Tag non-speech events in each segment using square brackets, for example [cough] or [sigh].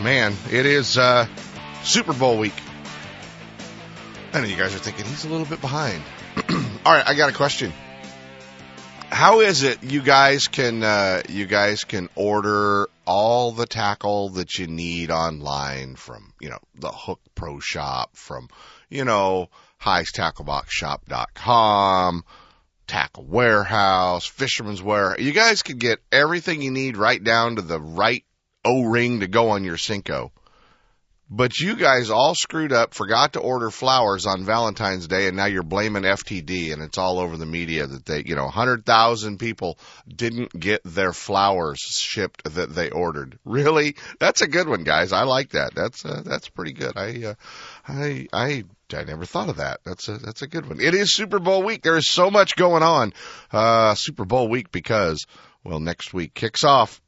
Man, it is uh, Super Bowl week. I know you guys are thinking he's a little bit behind. [clears throat] All right, I got a question. How is it you guys can uh, you guys can order all the tackle that you need online from you know the Hook Pro Shop from you know HighsTackleBoxShop.com, Tackle Warehouse, Fisherman's Warehouse. You guys can get everything you need right down to the right O-ring to go on your Senko. But you guys all screwed up, forgot to order flowers on Valentine's Day, and now you're blaming FTD, and it's all over the media that they, you know, 100,000 people didn't get their flowers shipped that they ordered. Really? That's a good one, guys. I like that. That's uh, that's pretty good. I uh, I I I never thought of that. That's a that's a good one. It is Super Bowl week. There is so much going on. Uh, Super Bowl week because well, next week kicks off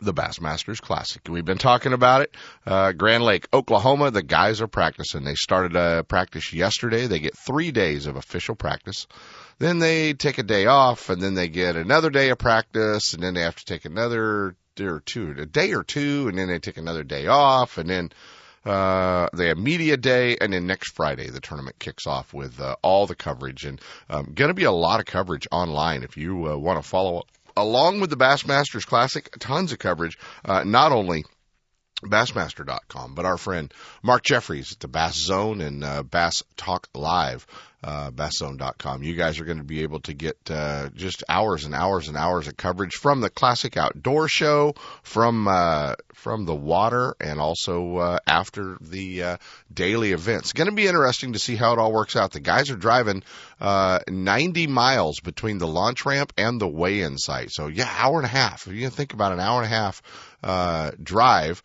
the Bassmasters Classic. We've been talking about it. Uh, Grand Lake, Oklahoma, the guys are practicing. They started a practice yesterday. They get three days of official practice. Then they take a day off and then they get another day of practice and then they have to take another day or two, a day or two and then they take another day off and then uh, they have media day, and then next Friday the tournament kicks off with uh, all the coverage, and um, going to be a lot of coverage online if you uh, want to follow along with the Bassmasters Classic, tons of coverage, uh, not only Bassmaster.com, but our friend Mark Jeffries at the Bass Zone and uh, Bass Talk Live, uh, BassZone.com. You guys are going to be able to get uh, just hours and hours and hours of coverage from the Classic Outdoor Show, from uh, from the water, and also uh, after the uh, daily events. Going to be interesting to see how it all works out. The guys are driving uh, 90 miles between the launch ramp and the weigh-in site, so yeah, hour and a half. If you think about an hour and a half uh, drive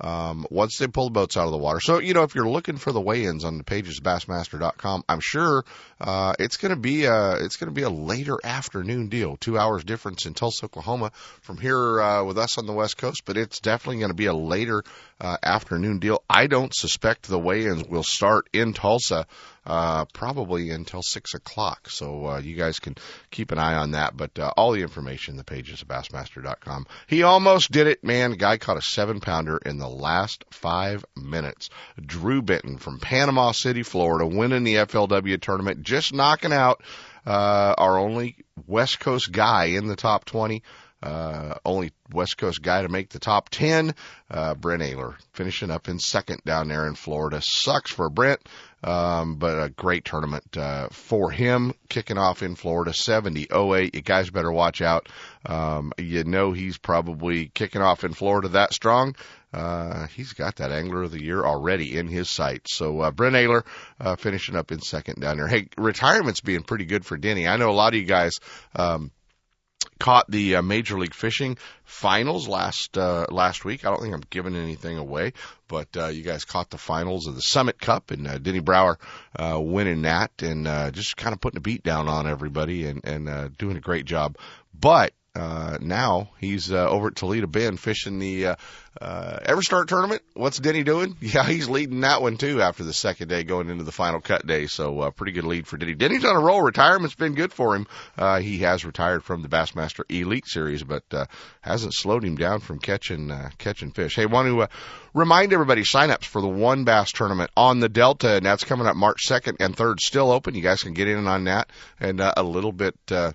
um, once they pull the boats out of the water. So, you know, if you're looking for the weigh-ins on the pages of Bassmaster.com, I'm sure uh, it's going to be a it's going to be a later afternoon deal, two hours difference in Tulsa, Oklahoma, from here uh, with us on the West Coast. But it's definitely going to be a later uh, afternoon deal. I don't suspect the weigh-ins will start in Tulsa uh, probably until six o'clock. So uh, you guys can keep an eye on that. But uh, all the information in the pages of Bassmaster.com. He almost did it, man. Guy caught a seven pounder in the last five minutes. Drew Benton from Panama City, Florida, winning the FLW tournament, just knocking out uh, our only West Coast guy in the top 20. Uh, only West Coast guy to make the top 10. Uh, Brent Ehrler finishing up in second down there in Florida. Sucks for Brent, um, but a great tournament, uh, for him kicking off in Florida 70 08. You guys better watch out. Um, you know he's probably kicking off in Florida that strong. Uh, he's got that angler of the year already in his sights. So, uh, Brent Ehrler, uh, finishing up in second down there. Hey, retirement's being pretty good for Denny. I know a lot of you guys, um, caught the uh, Major League Fishing finals last uh, last week. I don't think I'm giving anything away, but uh, you guys caught the finals of the Summit Cup, and uh, Denny Brauer uh, winning that, and uh, just kind of putting a beat down on everybody, and and uh, doing a great job. But uh, now he's uh, over at Toledo Bend fishing the uh, uh, EverStart tournament. What's Denny doing? [laughs] Yeah, he's leading that one too after the second day going into the final cut day. So uh, pretty good lead for Denny. Denny's on a roll. Retirement's been good for him. Uh, he has retired from the Bassmaster Elite Series, but uh, hasn't slowed him down from catching uh, catching fish. Hey, want to uh, remind everybody signups for the WON Bass tournament on the Delta, and that's coming up March 2nd and 3rd. Still open. You guys can get in on that and uh, a little bit. Uh,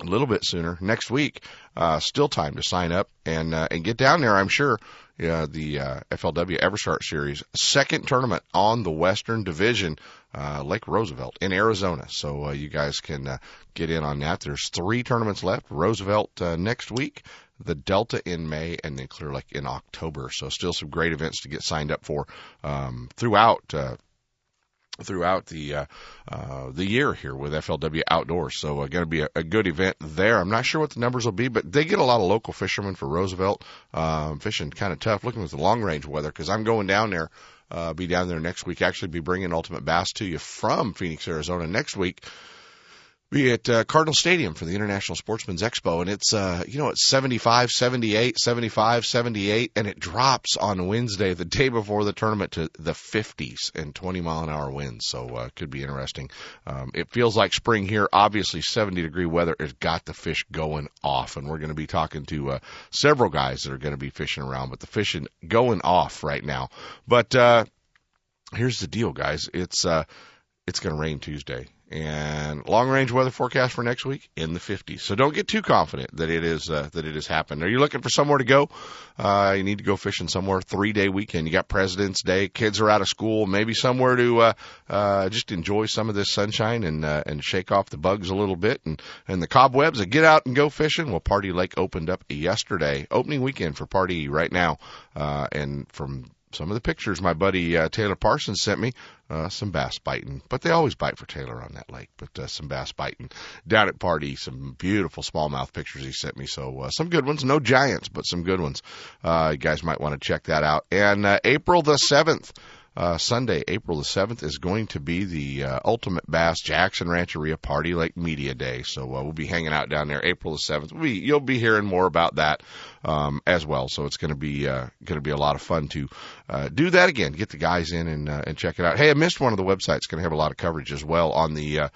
a little bit sooner next week. Uh, still time to sign up and uh, and get down there. I'm sure. Yeah, the uh, FLW EverStart Series second tournament on the Western Division, uh, Lake Roosevelt in Arizona. So uh, you guys can uh, get in on that. There's three tournaments left. Roosevelt uh, next week, the Delta in May, and then Clear Lake in October. So still some great events to get signed up for um, throughout. Uh, throughout the uh, uh, the year here with FLW Outdoors. So uh, going to be a, a good event there. I'm not sure what the numbers will be, but they get a lot of local fishermen for Roosevelt um, fishing. Kind of tough looking with the long range weather because I'm going down there. Uh, be down there next week. Actually, be bringing Ultimate Bass to you from Phoenix, Arizona next week be at uh, Cardinal Stadium for the International Sportsman's Expo, and it's uh, you know it's 75, 78, 75, 78, and it drops on Wednesday, the day before the tournament, to the 50s and 20 mile an hour winds. So uh, could be interesting. Um, it feels like spring here. Obviously, 70 degree weather has got the fish going off, and we're going to be talking to uh, several guys that are going to be fishing around, but the fishing going off right now. But uh, here's the deal, guys. It's uh, it's going to rain Tuesday and long range weather forecast for next week in the 50s. So don't get too confident that it is uh, that it has happened. Are you looking for somewhere to go? Uh, you need to go fishing somewhere. Three day weekend. You got President's Day. Kids are out of school. Maybe somewhere to uh, uh, just enjoy some of this sunshine and uh, and shake off the bugs a little bit and and the cobwebs. And get out and go fishing. Well, Pardee Lake opened up yesterday, opening weekend for Pardee right now, uh, and from some of the pictures my buddy uh, Taylor Parsons sent me, uh, some bass biting, but they always bite for Taylor on that lake. But uh, some bass biting down at Pardee, some beautiful smallmouth pictures he sent me. So uh, some good ones, no giants, but some good ones. Uh, you guys might want to check that out. And uh, April the seventh uh, Sunday, April the 7th, is going to be the uh, Ultimate Bass Jackson Rancheria Pardee Lake Media Day. So uh, we'll be hanging out down there April the 7th. We, you'll be hearing more about that um, as well. So it's going to be uh, going to be a lot of fun to uh, do that again. Get the guys in and uh, and check it out. Hey, I missed one of the websites. Going to have a lot of coverage as well on the uh,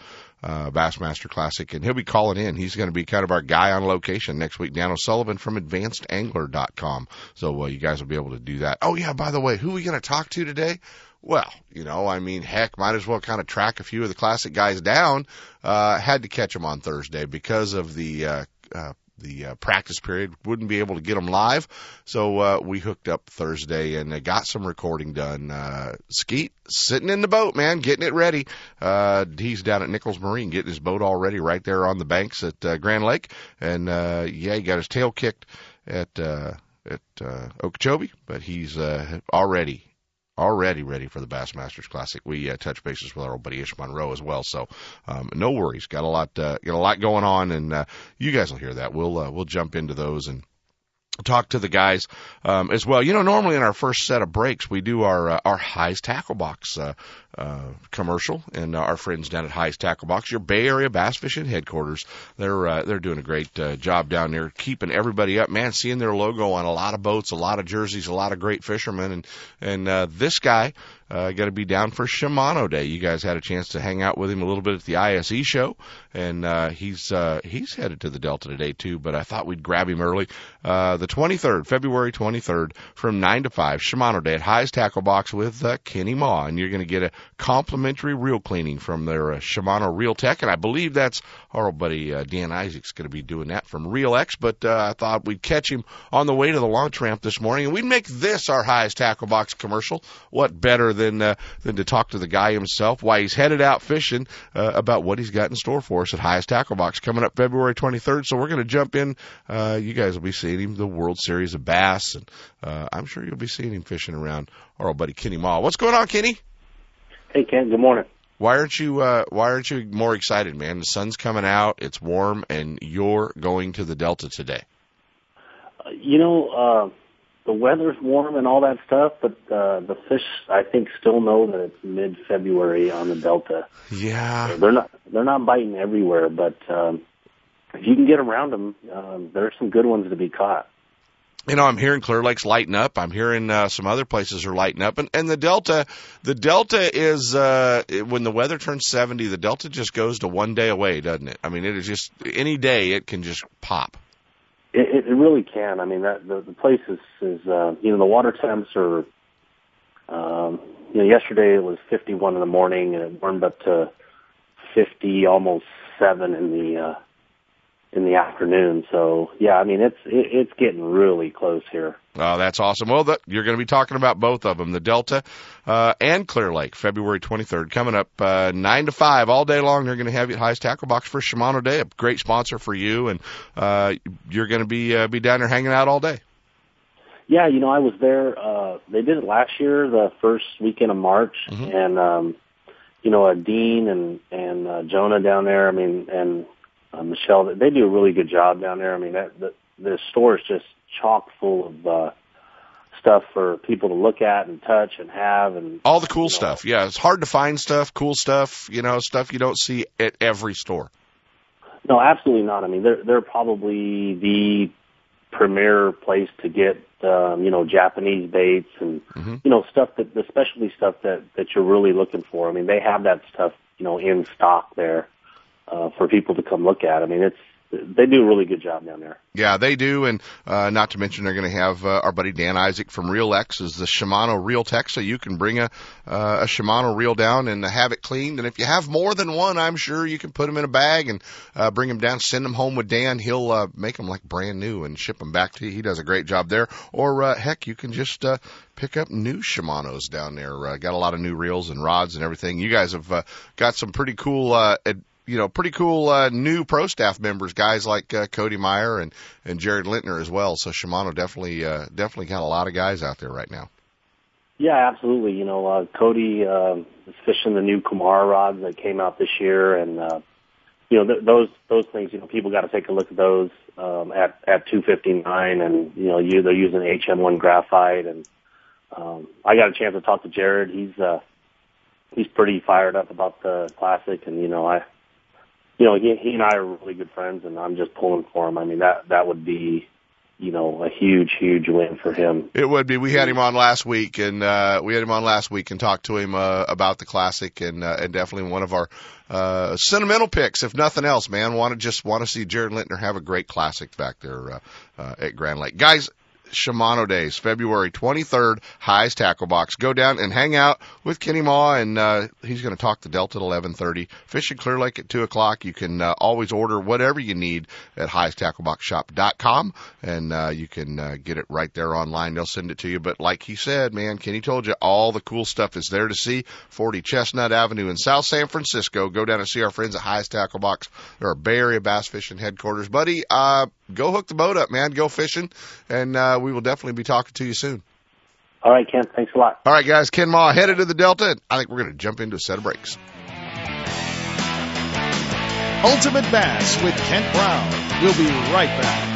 uh, Bassmaster Classic, and he'll be calling in. He's going to be kind of our guy on location next week. Dan O'Sullivan from AdvancedAngler.com. So uh, you guys will be able to do that. Oh yeah, by the way, who are we going to talk to today? Well, you know, I mean, heck, might as well kind of track a few of the classic guys down. Uh, had to catch them on Thursday because of the uh, uh, the uh, practice period. Wouldn't be able to get them live, so uh, we hooked up Thursday and uh, got some recording done. Uh, Skeet sitting in the boat, man, getting it ready. Uh, he's down at Nichols Marine getting his boat all ready right there on the banks at uh, Grand Lake, and uh, yeah, he got his tail kicked at. Uh, at uh, Okeechobee, but he's uh, already already ready for the Bassmasters Classic. We uh, touch bases with our old buddy Ish Monroe as well, so um, no worries. Got a lot, uh, got a lot going on, and uh, you guys will hear that. We'll uh, we'll jump into those and talk to the guys um, as well. You know, normally in our first set of breaks, we do our uh, our Highs Tackle Box uh, uh, commercial, and uh, our friends down at Highs Tackle Box, your Bay Area bass fishing headquarters, they're uh, they're doing a great uh, job down there, keeping everybody up. Man, seeing their logo on a lot of boats, a lot of jerseys, a lot of great fishermen, and and uh, this guy uh, got to be down for Shimano Day. You guys had a chance to hang out with him a little bit at the ISE show, and uh, he's uh, he's headed to the Delta today too. But I thought we'd grab him early. Uh, the 23rd, February 23rd, from nine to five, Shimano Day at Highs Tackle Box with uh, Kenny Mah, and you're going to get a complimentary reel cleaning from their uh, Shimano Reel Tech, and I believe that's our old buddy uh, Dan Isaac's going to be doing that from Reel X. But uh, I thought we'd catch him on the way to the launch ramp this morning, and we'd make this our Highs Tackle Box commercial. What better than uh, than to talk to the guy himself why he's headed out fishing uh, about what he's got in store for us at Highs Tackle Box coming up February 23rd. So we're going to jump in. Uh, you guys will be seeing him the World Series of Bass, and uh, I'm sure you'll be seeing him fishing around our old buddy Kenny Mah. What's going on, Kenny? Hey Ken, good morning. Why aren't you uh, Why aren't you more excited, man? The sun's coming out, it's warm, and you're going to the Delta today. Uh, you know, uh, the weather's warm and all that stuff, but uh, the fish, I think, still know that it's mid-February on the Delta. Yeah, They're not they're not biting everywhere, but um, if you can get around them, um, there's some good ones to be caught. you know, I'm hearing Clear Lake's lighting up. I'm hearing uh, some other places are lighting up, and and the Delta, the Delta is uh, when the weather turns 70, the Delta just goes to one day away, doesn't it? I mean, it is just any day it can just pop. It, it, it really can. I mean, that the, the place is is uh, you know the water temps are. Um, you know, yesterday it was 51 in the morning, and it warmed up to 50, almost seven in the uh, in the afternoon. So yeah, I mean it's it, it's getting really close here. Oh, that's awesome. Well, that, you're going to be talking about both of them, the Delta uh, and Clear Lake, February 23rd, coming up uh, 9 to 5 all day long. They're going to have you at Highs Tackle Box for Shimano Day, a great sponsor for you, and uh, you're going to be uh, be down there hanging out all day. Yeah, you know, I was there. Uh, they did it last year, the first weekend of March, Mhm. and um, you know, uh, Dean and and uh, Jonah down there. I mean, and uh, Michelle, they do a really good job down there. I mean, that the, the store is just chock full of uh, stuff for people to look at and touch and have, and All the cool you know, stuff. Yeah, it's hard to find stuff, cool stuff, you know, stuff you don't see at every store. No, absolutely not. I mean, they're they're probably the premier place to get um, you know Japanese baits and Mhm. you know stuff that the specialty stuff that that you're really looking for. I mean, they have that stuff you know in stock there uh, for people to come look at. I mean, it's they do a really good job down there. Yeah, they do, and uh, not to mention they're going to have uh, our buddy Dan Isaac from Reel X is the Shimano Reel Tech, so you can bring a uh, a Shimano reel down and have it cleaned. And if you have more than one, I'm sure you can put them in a bag and uh, bring them down, send them home with Dan. He'll uh, make them like brand new and ship them back to you. He does a great job there. Or uh, heck, you can just uh, pick up new Shimano's down there. Uh, got a lot of new reels and rods and everything. You guys have uh, got some pretty cool. Uh, you know, pretty cool uh, new pro staff members, guys like uh, Cody Meyer and and Jared Lintner as well. So Shimano definitely uh, definitely got a lot of guys out there right now. Yeah, absolutely. You know, uh, Cody uh, is fishing the new Cumara rods that came out this year, and uh, you know th- those those things. You know, people got to take a look at those um, at at 259, and you know, you, they're using HM1 graphite, and um, I got a chance to talk to Jared. He's uh, he's pretty fired up about the classic, and you know, I, you know, he, he and I are really good friends, and I'm just pulling for him. I mean, that that would be, you know, a huge, huge win for him. It would be. We had him on last week, and uh, we had him on last week and talked to him uh, about the classic, and uh, and definitely one of our uh, sentimental picks, if nothing else. Man, want to just want to see Jared Lintner have a great classic back there uh, uh, at Grand Lake, guys. Shimano Days, February 23rd, Highs Tackle Box. Go down and hang out with Kenny Mah, and uh, he's going to talk the Delta at 11:30. Fish Fishing Clear Lake at 2 o'clock. You can uh, always order whatever you need at HighsTackleBoxShop.com, and uh, you can uh, get it right there online. They'll send it to you. But like he said, man, Kenny told you all the cool stuff is there to see. 40 Chestnut Avenue in South San Francisco. Go down and see our friends at Highs Tackle Box. They're a Bay Area bass fishing headquarters, buddy. Uh, go hook the boat up, man. Go fishing, and uh, we will definitely be talking to you soon. All right, Ken, thanks a lot. All right, guys. Ken Mah headed to the Delta. I think we're going to jump into a set of breaks. Ultimate Bass with Kent Brown. We'll be right back.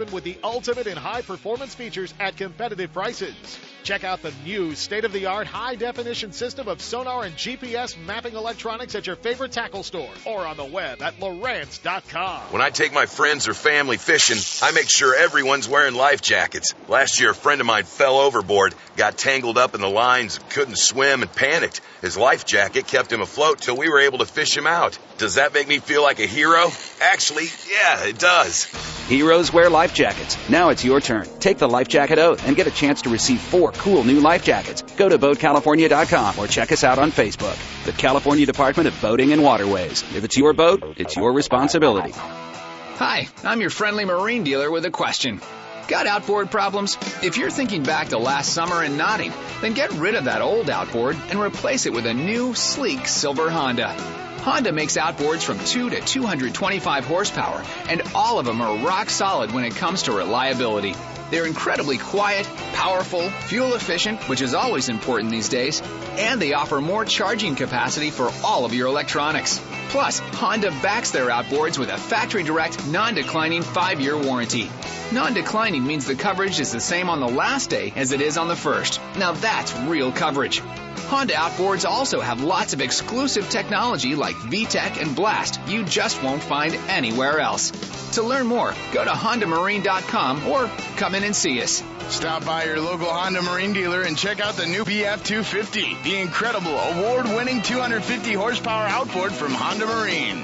with the ultimate in high performance features at competitive prices. Check out the new state of the art high definition system of sonar and GPS mapping electronics at your favorite tackle store or on the web at Lowrance.com. When I take my friends or family fishing, I make sure everyone's wearing life jackets. Last year, a friend of mine fell overboard, got tangled up in the lines, couldn't swim, and panicked. His life jacket kept him afloat till we were able to fish him out. Does that make me feel like a hero? Actually, yeah, it does. Heroes wear life jackets. Now it's your turn. Take the life jacket oath and get a chance to receive four cool new life jackets. Go to BoatCalifornia.com or check us out on Facebook. The California Department of Boating and Waterways. If it's your boat, it's your responsibility. Hi, I'm your friendly marine dealer with a question. Got outboard problems? If you're thinking back to last summer and nodding, then get rid of that old outboard and replace it with a new, sleek silver Honda. Honda makes outboards from 2 to 225 horsepower, and all of them are rock solid when it comes to reliability. They're incredibly quiet, powerful, fuel efficient, which is always important these days, and they offer more charging capacity for all of your electronics. Plus, Honda backs their outboards with a factory direct, non declining 5 year warranty. Non declining means the coverage is the same on the last day as it is on the first. Now that's real coverage. Honda outboards also have lots of exclusive technology like VTEC and Blast you just won't find anywhere else. To learn more, go to HondaMarine.com or come in and see us. Stop by your local Honda Marine dealer and check out the new BF 250, the incredible award winning 250 horsepower outboard from Honda Marine.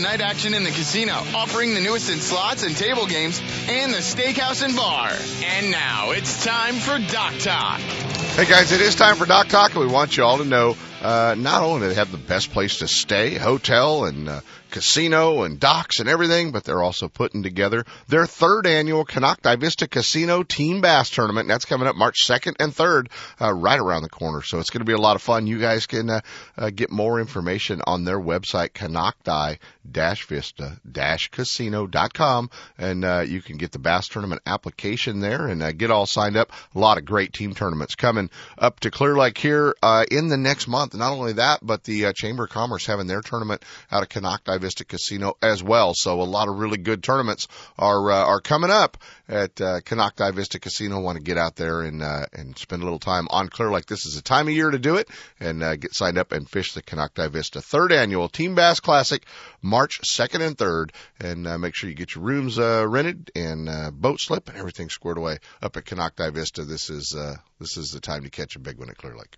night action in the casino, offering the newest in slots and table games, and the steakhouse and bar. And now it's time for Dock Talk. Hey guys, it is time for Dock Talk, and we want you all to know uh, not only do they have the best place to stay, hotel and uh, casino and docks and everything, but they're also putting together their third annual Konocti Vista Casino Team Bass Tournament. That's coming up March 2nd and 3rd, uh, right around the corner. So it's going to be a lot of fun. You guys can uh, uh, get more information on their website, konocti-vista-casino.com, and uh, you can get the Bass Tournament application there and uh, get all signed up. A lot of great team tournaments coming up to Clear Lake here uh, in the next month. Not only that, but the Chamber of Commerce having their tournament out of Konocti Vista Casino as well. So a lot of really good tournaments are uh, are coming up at uh, Konocti Vista Casino. Want to get out there and uh, and spend a little time on Clear Lake. This is the time of year to do it and uh, get signed up and fish the Konocti Vista third annual Team Bass Classic, March second and third. And uh, make sure you get your rooms uh, rented and uh, boat slip and everything squared away up at Konocti Vista. This is uh, this is the time to catch a big one at Clear Lake.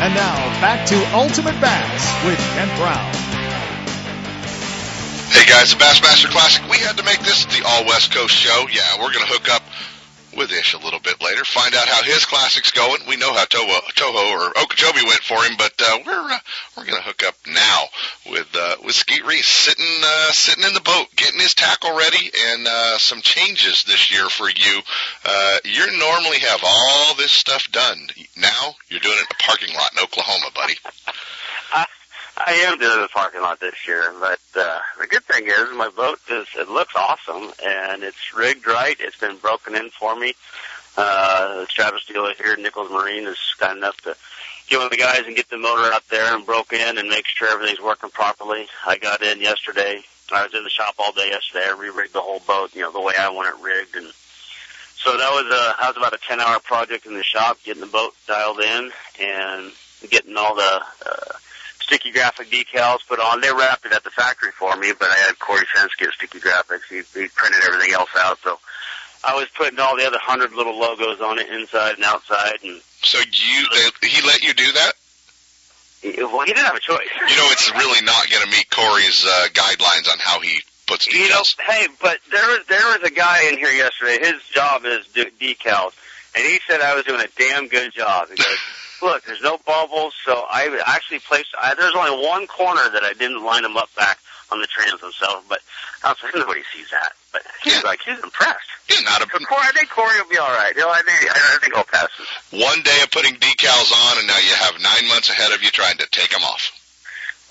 And now back to Ultimate Bass with Kent Brown. Hey guys, the Bassmaster Classic. We had to make this the all West Coast show. Yeah, we're going to hook up with Ish a little bit later, find out how his classic's going. We know how Toho, Toho or Okeechobee went for him, but uh, we're uh, we're to hook up now with uh, with Skeet Reese sitting uh, sitting in the boat, getting his tackle ready, and uh, some changes this year for you. Uh, you normally have all this stuff done. Now you're doing it in a parking lot in Oklahoma, buddy. I am doing the parking lot this year, but uh, the good thing is my boat is it looks awesome and it's rigged right. It's been broken in for me. Uh, Travis dealer here, Nichols Marine, is kind enough to get with the guys and get the motor out there and broke in and make sure everything's working properly. I got in yesterday. I was in the shop all day yesterday. I re-rigged the whole boat, you know, the way I want it rigged, and so that was a that was about a ten hour project in the shop, getting the boat dialed in and getting all the uh, sticky graphic decals put on. They wrapped it at the factory for me, but I had Corey Fence get sticky graphics. He, he printed everything else out, so I was putting all the other hundred little logos on it, inside and outside. And So you they, he let you do that? well, he didn't have a choice. You know, it's really not going to meet Corey's uh, guidelines on how he puts decals. You know, hey, but there was there was a guy in here yesterday. His job is de- decals, and he said I was doing a damn good job. He goes, "Look, there's no bubbles, so I actually placed. I, there's only one corner that I didn't line them up back on the trans themselves, but I was like, nobody sees that. But he's Yeah. like, he's impressed. yeah, not a So I think Corey will be all right. You know, I think I think he'll pass this. one day of putting decals on, and now you have nine months ahead of you trying to take them off.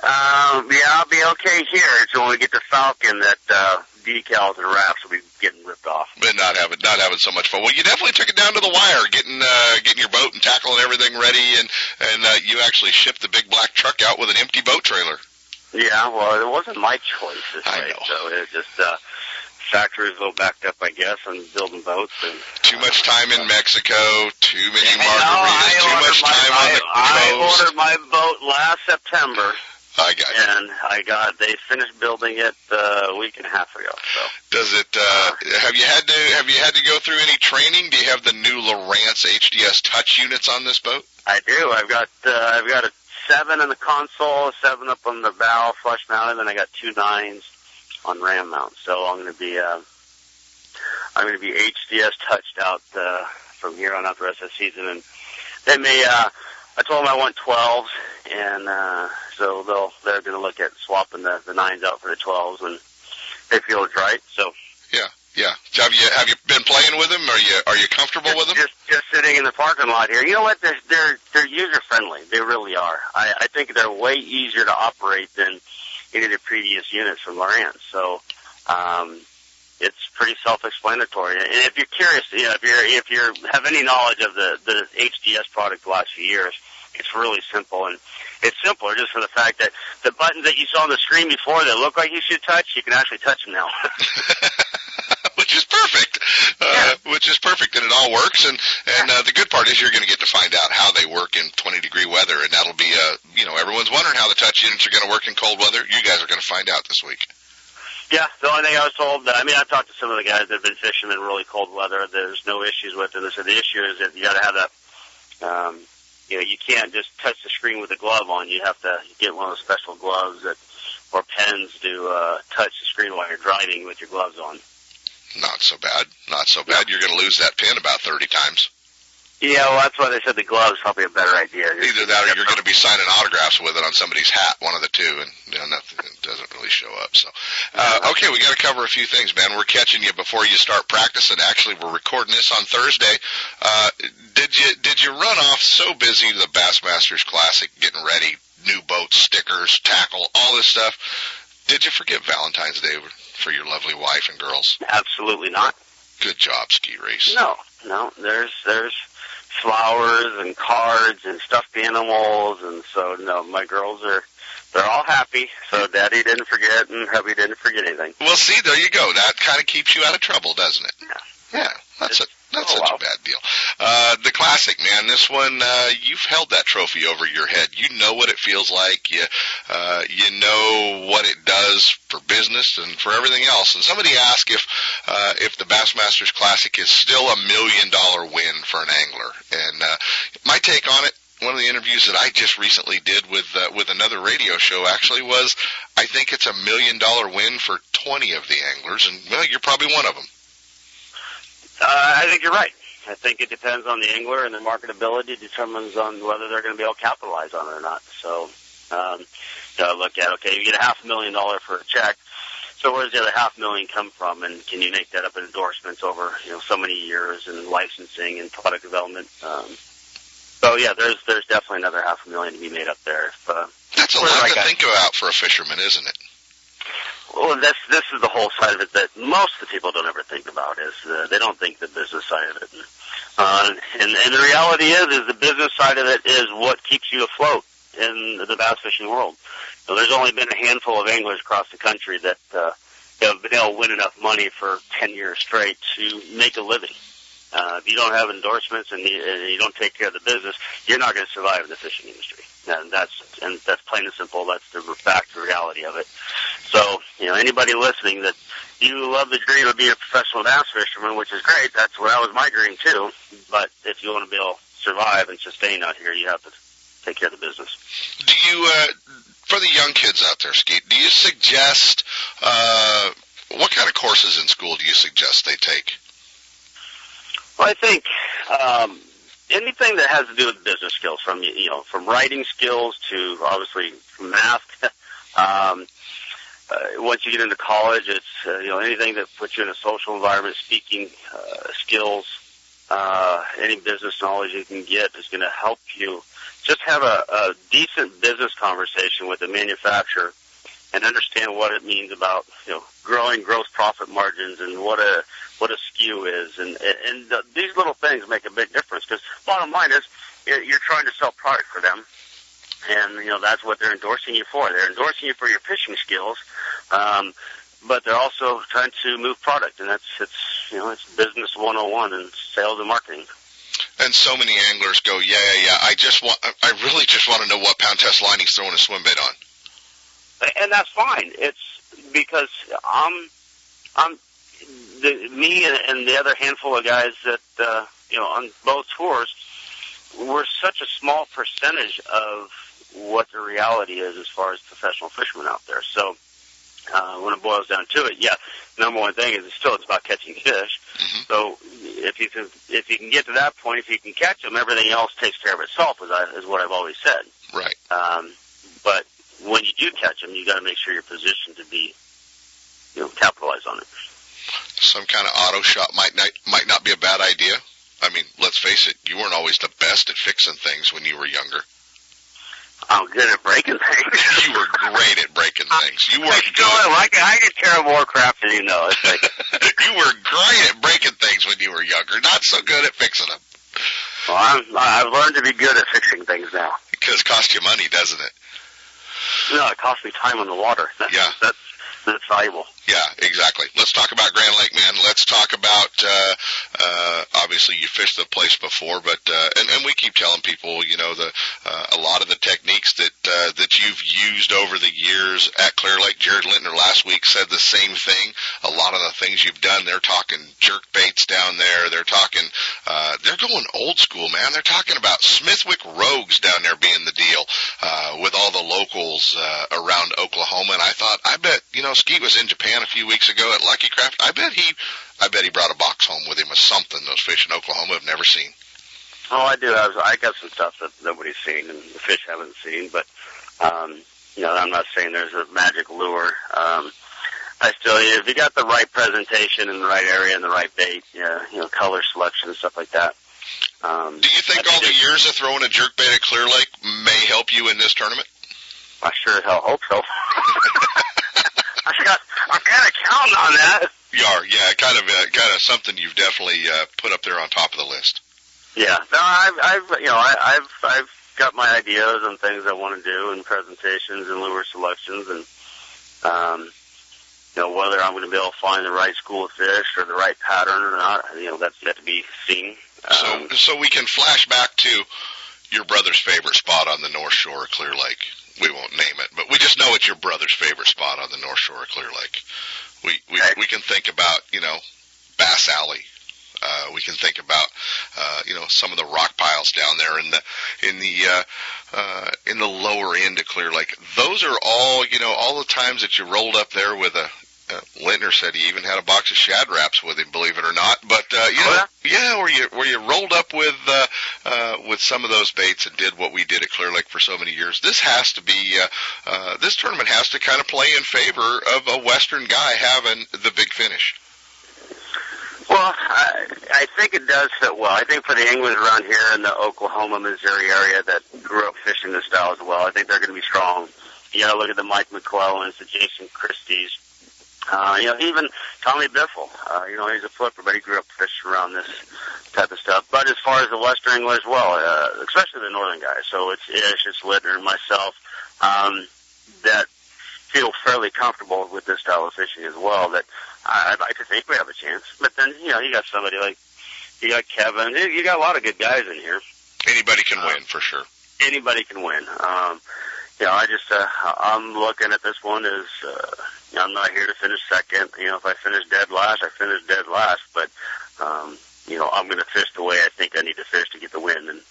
Um, yeah, I'll be okay here. It's when we get to Falcon that uh, decals and wraps will be getting ripped off. but not having not having so much fun. Well, you definitely took it down to the wire, getting uh, getting your boat and tackle and everything ready, and and uh, you actually shipped the big black truck out with an empty boat trailer. Yeah, well, it wasn't my choice this I way, know. so it just uh, factory was a little backed up, I guess, on building boats. And Too much time in Mexico, too many [laughs] no, margaritas, I too much time I, on the I coast. ordered my boat last September, I got you. and I got they finished building it uh, a week and a half ago. So Does it? Uh, have you had to have you had to go through any training? Do you have the new Lowrance HDS touch units on this boat? I do. I've got uh, I've got a seven in the console, a seven up on the bow, flush mounted, and then I got two nines on ram mount. So I'm going to be uh, I'm going to be HDS touched out uh, from here on out the rest of the season. And they may uh, I told them I want 12s, and uh, so they'll they're going to look at swapping the the nines out for the twelves when they feel it's right. So Yeah, yeah. Have you have you been playing with them? Are you are you comfortable with them? just just sitting in the parking lot here. You know what? They're they're they're user friendly. They really are. I, I think they're way easier to operate than any of the previous units from Lowrance. So um, it's pretty self-explanatory. And if you're curious, you know, if you're if you have any knowledge of the the HDS product the last few years, it's really simple and it's simpler just for the fact that the buttons that you saw on the screen before that look like you should touch, you can actually touch them now. [laughs] [laughs] which is perfect. Uh, which is perfect, and it all works. And and uh, the good part is you're going to get to find out how they work in 20 degree weather, and that'll be uh, you know everyone's wondering how the touch units are going to work in cold weather. You guys are going to find out this week. Yeah, the only thing I was told, that, I mean, I've talked to some of the guys that have been fishing in really cold weather. There's no issues with it. So the issue is that you got to have that, um, you know, you can't just touch the screen with a glove on. You have to get one of those special gloves that, or pens to, uh, touch the screen while you're driving with your gloves on. Not so bad. Not so bad. You're going to lose that pin about 30 times. Yeah, well, that's why they said the gloves probably a better idea. Either that or you're going to be signing autographs with it on somebody's hat, one of the two, and you know, nothing it doesn't really show up. So, uh, okay, we got to cover a few things, man. We're catching you before you start practicing. Actually, we're recording this on Thursday. Uh, did you did you run off so busy to the Bassmasters Classic, getting ready, new boats, stickers, tackle, all this stuff? Did you forget Valentine's Day for your lovely wife and girls? Absolutely not. Good job, Skeet Reese. No, no. There's there's flowers and cards and stuffed animals, and so no, my girls are they're all happy. So Daddy didn't forget, and hubby didn't forget anything. Well, see, there you go. That kind of keeps you out of trouble, doesn't it? Yeah. Yeah, that's a that's Oh, such wow. a bad deal. Uh, the classic, man. This one, uh, you've held that trophy over your head. You know what it feels like. You, uh, you know what it does for business and for everything else. And somebody asked if, uh, if the Bassmasters Classic is still a million dollar win for an angler. And, uh, my take on it, one of the interviews that I just recently did with, uh, with another radio show actually was, I think it's a million dollar win for 20 of the anglers. And, well, you're probably one of them. Uh, I think you're right. I think it depends on the angler and the marketability determines on whether they're going to be able to capitalize on it or not. So, um, you know, look at okay, you get a half a million dollar for a check. So where's the other half million come from, and can you make that up in endorsements over you know so many years and licensing and product development? Um, so yeah, there's there's definitely another half a million to be made up there. If, uh, That's a lot right to guy. think about for a fisherman, isn't it? Well, this this is the whole side of it that most of the people don't ever think about. Is uh, they don't think the business side of it, uh, and and the reality is, is the business side of it is what keeps you afloat in the bass fishing world. So there's only been a handful of anglers across the country that uh, have been able to win enough money for ten years straight to make a living. Uh, if you don't have endorsements and you, and you don't take care of the business, you're not going to survive in the fishing industry. And that's and that's plain and simple. That's the fact, the reality of it. So, you know, anybody listening that you love the dream of being a professional bass fisherman, which is great. That's what that was my dream too. But if you want to be able to survive and sustain out here, you have to take care of the business. Do you, uh, for the young kids out there, Skeet, do you suggest, uh, what kind of courses in school do you suggest they take? Well, I think um, anything that has to do with business skills, from you know, from writing skills to obviously math. [laughs] um, uh, once you get into college, it's uh, you know anything that puts you in a social environment, speaking uh, skills, uh, any business knowledge you can get is going to help you just have a, a decent business conversation with the manufacturer and understand what it means about you know growing gross profit margins and what a what a SKU is, and and uh, these little things make a big difference. Because bottom line is, you're trying to sell product for them, and you know that's what they're endorsing you for. They're endorsing you for your fishing skills, um, but they're also trying to move product, and that's it's you know it's business 101 and sales and marketing. And so many anglers go, yeah, yeah, yeah. I just want, I really just want to know what pound test line he's throwing a swim bait on. And that's fine. It's because I'm, I'm, the, me and, the other handful of guys that uh, you know on both tours, we're such a small percentage of what the reality is as far as professional fishermen out there. So uh, when it boils down to it, yeah, number one thing is it's still it's about catching fish. Mhm. So if you can if you can get to that point, if you can catch them, everything else takes care of itself. Is, I, is what I've always said. Right. Um, but when you do catch them, you got to make sure you're positioned to be, you know, capitalize on it. Some kind of auto shop might not might not be a bad idea. I mean, let's face it, you weren't always the best at fixing things when you were younger. I'm good at breaking things. [laughs] you were great at breaking things. You were [laughs] I still am. I can, I can tear more crap than you know. It's [laughs] like, you were great at breaking things when you were younger, not so good at fixing them. well, I'm, I've learned to be good at fixing things now. Because it costs you money, doesn't it? No, it costs me time on the water. That's, Yeah. That's, that's valuable. Yeah, exactly. Let's talk about Grand Lake, man. Let's talk about uh uh obviously you fished the place before, but uh and, and we keep telling people, you know, the uh, a lot of the techniques that uh that you've used over the years at Clear Lake. Jared Lintner last week said the same thing. A lot of the things you've done, they're talking jerk baits down there. They're talking uh they're going old school, man. They're talking about Smithwick Rogues down there being the deal, uh with all the locals uh around Oklahoma and I thought I bet, you know, Skeet was in Japan a few weeks ago at Lucky Craft. I bet he I bet he brought a box home with him of something those fish in Oklahoma have never seen. Oh, I do. I, was, I got some stuff that nobody's seen and the fish haven't seen, but um, you know, I'm not saying there's a magic lure. Um, I still, if you got the right presentation in the right area and the right bait, yeah, you know, color selection and stuff like that. Um, Do you think all the years of throwing a jerk bait at Clear Lake may help you in this tournament? I sure as hell hope so. [laughs] I got, I'm kind of counting on that. You are, yeah, kind of, uh, kind of something you've definitely uh, put up there on top of the list. Yeah, no, I've, I've, you know, I, I've, I've got my ideas and things I want to do and presentations and lure selections and, um, you know, whether I'm going to be able to find the right school of fish or the right pattern or not, you know, that's yet to be seen. Um, So, so we can flash back to your brother's favorite spot on the North Shore Clear Lake. We won't name it, but we just know it's your brother's favorite spot on the North Shore of Clear Lake. We we we can think about you know Bass Alley. Uh, we can think about uh, you know some of the rock piles down there in the in the uh, uh, in the lower end of Clear Lake. Those are all you know all the times that you rolled up there with a. Uh, Lintner said he even had a box of Shad Raps with him, believe it or not. But uh, you know, Oh, yeah, where you where you rolled up with uh, uh, with some of those baits and did what we did at Clear Lake for so many years. This has to be uh, uh, this tournament has to kind of play in favor of a Western guy having the big finish. Well, I, I think it does fit well. I think for the anglers around here in the Oklahoma, Missouri area that grew up fishing this style as well, I think they're going to be strong. You got to look at the Mike McClellands, the Jason Christies. Uh, you know, even Tommy Biffle. Uh, you know, he's a flipper, but he grew up fishing around this type of stuff. But as far as the Western angler as well, uh, especially the Northern guys, so it's Ish, it's Lintner, and myself, um, that feel fairly comfortable with this style of fishing as well. That I- I'd like to think we have a chance. But then, you know, you got somebody like, you got Kevin, you you got a lot of good guys in here. Anybody can win for sure. Anybody can win. Um, you know, I just, uh, I'm looking at this one as, uh, you know, I'm not here to finish second. You know, if I finish dead last, I finish dead last. But, um, you know, I'm going to fish the way I think I need to fish to get the win. And,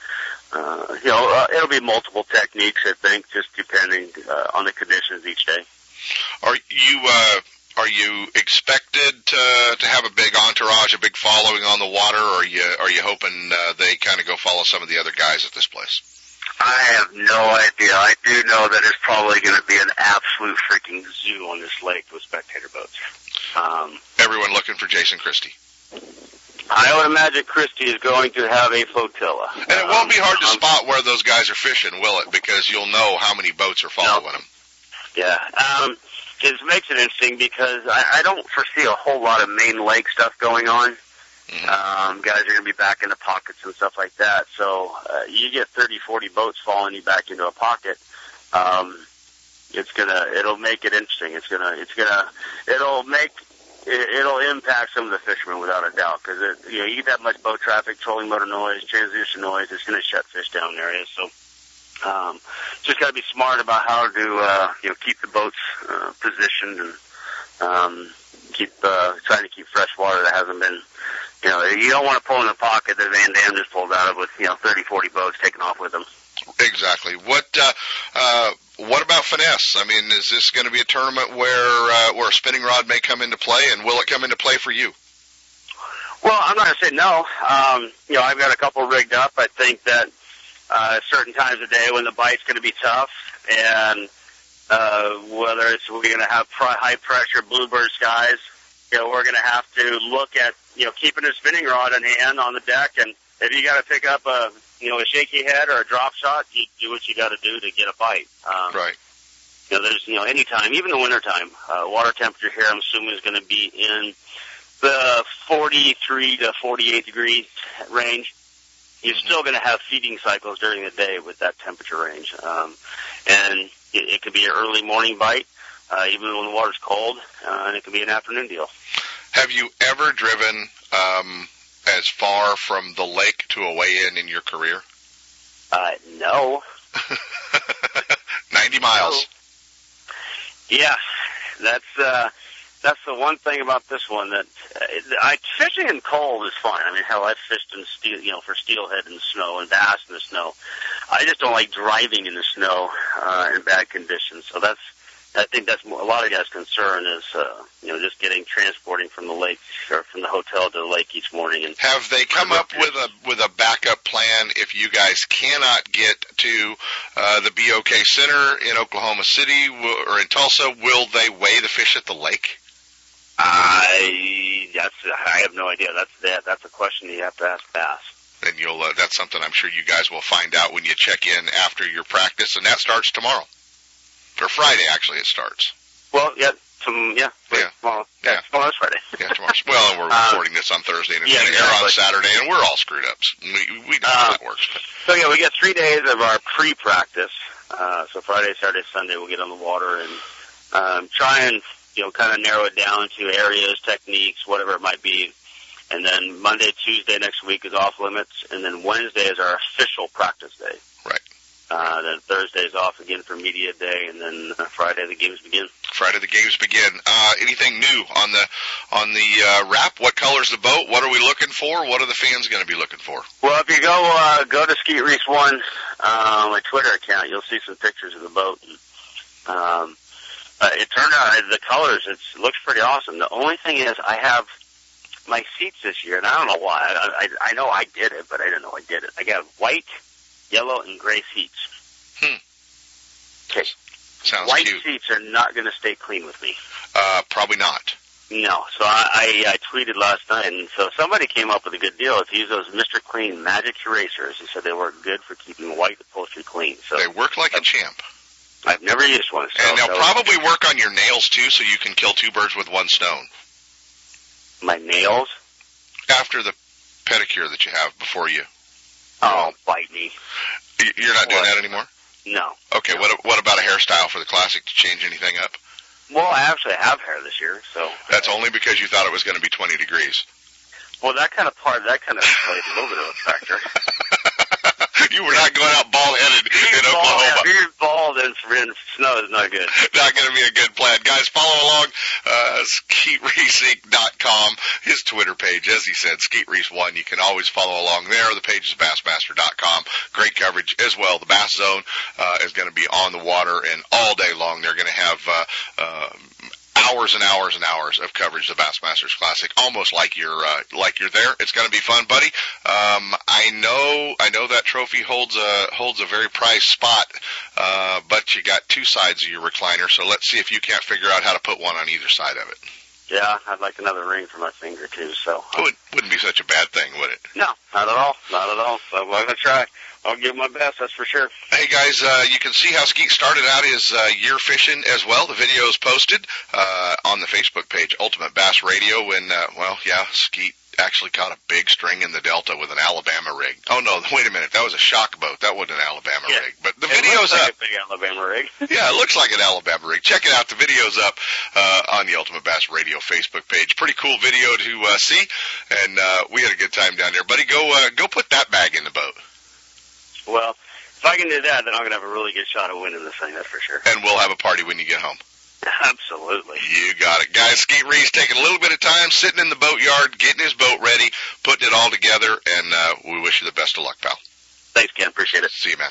uh, you know, uh, it'll be multiple techniques, I think, just depending, uh, on the conditions each day. Are you uh, are you expected to to have a big entourage, a big following on the water, or are you are you hoping uh, they kind of go follow some of the other guys at this place? I have no idea. I do know that it's probably going to be an absolute freaking zoo on this lake with spectator boats. Um, Everyone looking for Jason Christie, I would imagine Christie is going to have a flotilla. and it won't be hard to Um, spot where those guys are fishing, will it? Because you'll know how many boats are following them. Yeah. Um, it makes it interesting because I, I don't foresee a whole lot of main lake stuff going on. Mhm. Um, guys are going to be back in the pockets and stuff like that. So uh, you get 30, 40 boats following you back into a pocket. Um, it's gonna, it'll make it interesting. It's gonna, it's gonna, it'll make, it, it'll impact some of the fishermen without a doubt because you know you get that much boat traffic, trolling motor noise, transducer noise. It's to shut fish down areas. So um, just got to be smart about how to uh, you know keep the boats uh, positioned and um, keep uh, trying to keep fresh water that hasn't been. You know, you don't want to pull in the pocket that Van Dam just pulled out of with you know 30, 40 boats taking off with them. Exactly. What uh, uh, what about finesse? I mean, is this going to be a tournament where uh, where a spinning rod may come into play, and will it come into play for you? Well, I'm not going to say no. Um, you know, I've got a couple rigged up. I think that uh, certain times of day when the bite's going to be tough, and uh, whether it's we're going to have high pressure bluebird skies, you know, we're going to have to look at you know keeping a spinning rod in hand on the deck, and if you got to pick up a you know a shaky head or a drop shot, you do what you got to do to get a bite. Um, Right. you know, there's, you know, anytime, even the wintertime, uh, water temperature here, I'm assuming is going to be in the 43 to 48 degree range. You're still going to have feeding cycles during the day with that temperature range. Um, and it, it could be an early morning bite, uh, even when the water's cold, uh, and it can be an afternoon deal. Have you ever driven um, as far from the lake to a weigh-in in your career? Uh, no. [laughs] 90 miles. Yeah, that's uh, that's the one thing about this one that uh, I fishing in cold is fine. I mean, hell, I've fished in steel, you know, for steelhead in the snow and bass in the snow. I just don't like driving in the snow uh, in bad conditions. So that's I think that's a lot of guys' concern is uh, you know just getting transporting from the lake or from the hotel to the lake each morning and Have they come up with a with a backup plan if you guys cannot get to uh, the BOK Center in Oklahoma City or in Tulsa? Will they weigh the fish at the lake? I that's I have no idea. That's that that's a question you have to ask Bass. Then you'll uh, that's something I'm sure you guys will find out when you check in after your practice, and that starts tomorrow or Friday. Actually, it starts. Well, yeah, some yeah, Yeah. Tomorrow, Yeah. yeah, tomorrow's Friday. [laughs] Yeah, tomorrow. well, and we're Um, recording this on Thursday, and it's yeah, going to air on. Saturday, and we're all screwed up. We we know how Uh, that works. But So yeah, we get three days of our pre-practice. Uh, so Friday, Saturday, Sunday, we'll get on the water and um, try and you know kind of narrow it down to areas, techniques, whatever it might be. And then Monday, Tuesday next week is off limits, and then Wednesday is our official practice day. Uh, then Thursday's off again for media day, and then uh, Friday the games begin. Friday the games begin. Uh, anything new on the on the uh, wrap? What color's the boat? What are we looking for? What are the fans going to be looking for? Well, if you go uh, go to Skeet Reese One, uh, my Twitter account, you'll see some pictures of the boat. And, um, uh, it turned out the colors. It's, it looks pretty awesome. The only thing is, I have my seats this year, and I don't know why. I, I, I know I did it, but I didn't know I did it. I got white, yellow, and gray seats. Hmm. Okay, Sounds white cute. seats are not going to stay clean with me. Uh, probably not. No, so I, I, I tweeted last night, and so somebody came up with a good deal. If you use those Mr. Clean Magic Erasers, he said they work good for keeping white upholstery clean. So They work like a champ, I've never used one. So and they'll probably work on your nails too, so you can kill two birds with one stone. my nails. After the pedicure that you have before you, Oh, bite me. You're not doing What? that anymore. No. Okay. What what about a hairstyle for the classic to change anything up? Well, I actually have hair this year, so That's only because you thought it was going to be 20 degrees. well that kind of part that kind of played a little bit of a factor. [laughs] [laughs] you were not going out bald headed in Bald, Oklahoma. beard bald and in snow is not good. [laughs] not going to be a good plan. Guys, follow along, uh, SkeetReeseInc.com, his Twitter page. As he said, Skeet Reese 1. You can always follow along there. The page is Bassmaster.com. Great coverage as well. The Bass Zone, uh, is going to be on the water and all day long. They're going to have, uh, uh, hours and hours and hours of coverage of the Bassmasters Classic, almost like you're uh, like you're there. It's going to be fun, buddy. Um, I know I know that trophy holds a holds a very prized spot, uh, but you got two sides of your recliner. So let's see if you can't figure out how to put one on either side of it. Yeah, I'd like another ring for my finger too. So It would, wouldn't be such a bad thing, would it? no, not at all, not at all. So I'm gonna try. I'll give my best, that's for sure. Hey guys, uh, you can see how Skeet started out his uh, year fishing as well. The video is posted uh, on the Facebook page, Ultimate Bass Radio. And uh, well, yeah, Skeet actually caught a big string in the Delta with an Alabama rig. Oh no, wait a minute, that was a shock boat. That wasn't an Alabama Yeah. rig. But the It video's looks like up. a big Alabama rig. [laughs] Yeah, it looks like an Alabama rig. Check it out. The video's up uh, on the Ultimate Bass Radio Facebook page. Pretty cool video to uh, see, and uh, we had a good time down there. Buddy, go uh, go put that bag in the boat, Well, if I can do that, then I'm gonna have a really good shot of winning this thing. That's for sure. and we'll have a party when you get home. [laughs] Absolutely. You got it, guys. Skeet Reese taking a little bit of time, sitting in the boatyard, getting his boat ready, putting it all together, and uh, we wish you the best of luck, pal. Thanks, Ken. Appreciate it. See you, man.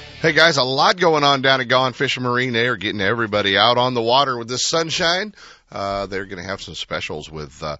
Hey guys, a lot going on down at Gone Fishing Marine. They are getting everybody out on the water with this sunshine. Uh, they're going to have some specials with, uh,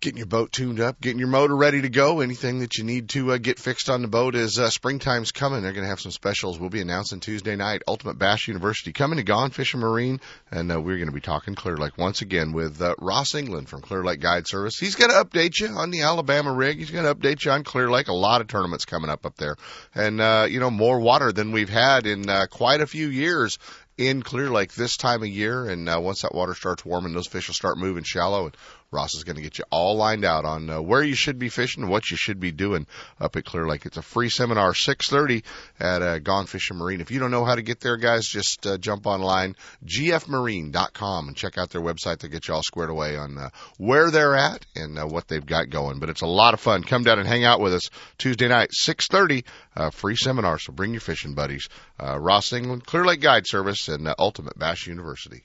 getting your boat tuned up, getting your motor ready to go. Anything that you need to uh, get fixed on the boat is uh, springtime's coming. They're going to have some specials. We'll be announcing Tuesday night. Ultimate Bass University coming to Gone Fishing Marine, and uh, we're going to be talking Clear Lake once again with uh, Ross England from Clear Lake Guide Service. He's going to update you on the Alabama rig. He's going to update you on Clear Lake. A lot of tournaments coming up up there, and uh, you know more water than we've had in uh, quite a few years in Clear Lake this time of year. And uh, once that water starts warming, those fish will start moving shallow. And Ross is going to get you all lined out on uh, where you should be fishing and what you should be doing up at Clear Lake. It's a free seminar, 6:30 at uh, Gone Fishing Marine. If you don't know how to get there, guys, just uh, jump online gfmarine.com and check out their website to get you all squared away on uh, where they're at and uh, what they've got going. But it's a lot of fun. Come down and hang out with us Tuesday night, 6:30, uh, free seminar. So bring your fishing buddies. Uh, Ross England, Clear Lake Guide Service, and uh, Ultimate Bass University.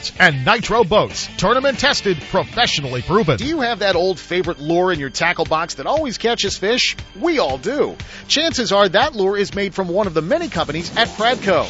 Outboards and Nitro Boats. Tournament tested, professionally proven. Do you have that old favorite lure in your tackle box that always catches fish? We all do. Chances are that lure is made from one of the many companies at Pradco.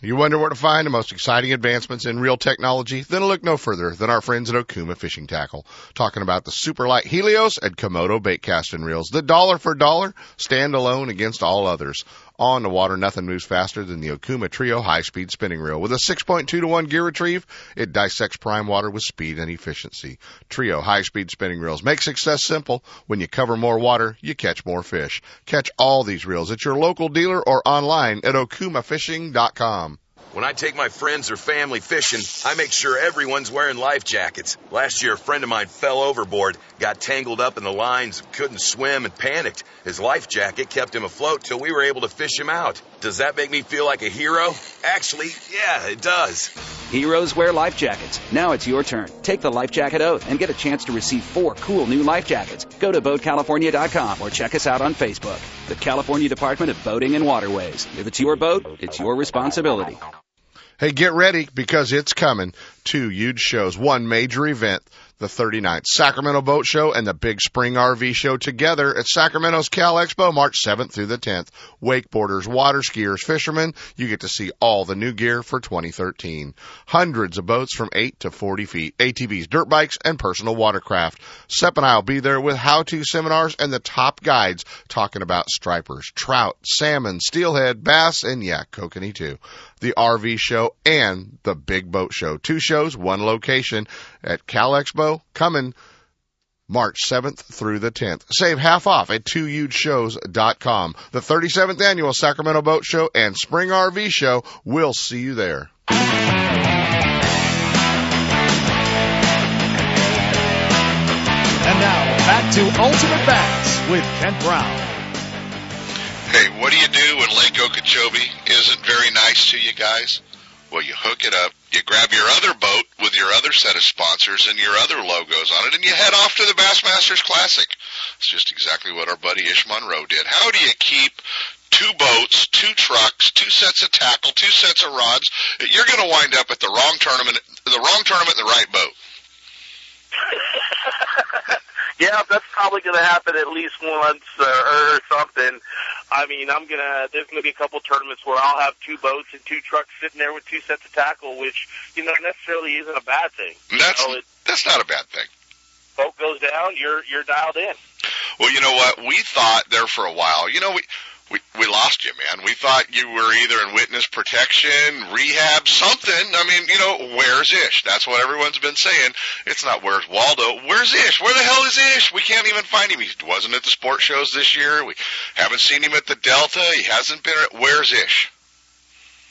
You wonder where to find the most exciting advancements in reel technology? Then look no further than our friends at Okuma Fishing Tackle. Talking about the super light Helios and Komodo bait casting reels. The dollar for dollar, stand alone against all others. On the water, nothing moves faster than the Okuma Trio high speed spinning reel. With a 6.2 to 1 gear retrieve, it dissects prime water with speed and efficiency. Trio high speed spinning reels make success simple. When you cover more water, you catch more fish. Catch all these reels at your local dealer or online at okumafishing.com. When I take my friends or family fishing, I make sure everyone's wearing life jackets. Last year, a friend of mine fell overboard, got tangled up in the lines, couldn't swim, and panicked. His life jacket kept him afloat till we were able to fish him out. Does that make me feel like a hero? Actually, yeah, it does. Heroes wear life jackets. Now it's your turn. Take the life jacket oath and get a chance to receive four cool new life jackets. Go to BoatCalifornia.com or check us out on Facebook. The California Department of Boating and Waterways. If it's your boat, it's your responsibility. Hey, get ready because it's coming. Two huge shows, one major event, the 39th Sacramento Boat Show and the Big Spring RV Show together at Sacramento's Cal Expo, March 7th through the 10th. Wakeboarders, water skiers, fishermen, you get to see all the new gear for 2013. Hundreds of boats from 8 to 40 feet, ATVs, dirt bikes, and personal watercraft. Sepp and I will be there with how-to seminars and the top guides talking about stripers, trout, salmon, steelhead, bass, and yeah, kokanee too the RV show and the big boat show. Two shows, one location at Cal Expo coming March 7th through the 10th. Save half off at twohugeshows.com. The 37th annual Sacramento Boat Show and Spring RV Show. We'll see you there. And now, back to Ultimate Bass with Kent Brown. Okeechobee isn't very nice to you guys? Well, you hook it up, you grab your other boat with your other set of sponsors and your other logos on it, and you head off to the Bassmasters Classic. It's just exactly what our buddy Ish Monroe did. How do you keep two boats, two trucks, two sets of tackle, two sets of rods, you're going to wind up at the wrong tournament, the wrong tournament, the right boat. [laughs] yeah, that's probably going to happen at least once uh, or something. I mean, I'm gonna. There's gonna be a couple tournaments where I'll have two boats and two trucks sitting there with two sets of tackle, which you know necessarily isn't a bad thing. That's you know, it, that's not a bad thing. Boat goes down, you're you're dialed in. Well, you know what? We thought there for a while. You know, we we we lost you, man. We thought you were either in witness protection, rehab, something. I mean, you know, where's Ish? That's what everyone's been saying. It's not where's Waldo. Where's Ish? Where the hell is Ish? We can't even find him. He wasn't at the sports shows this year. We haven't seen him at the Delta. He hasn't been at where's Ish?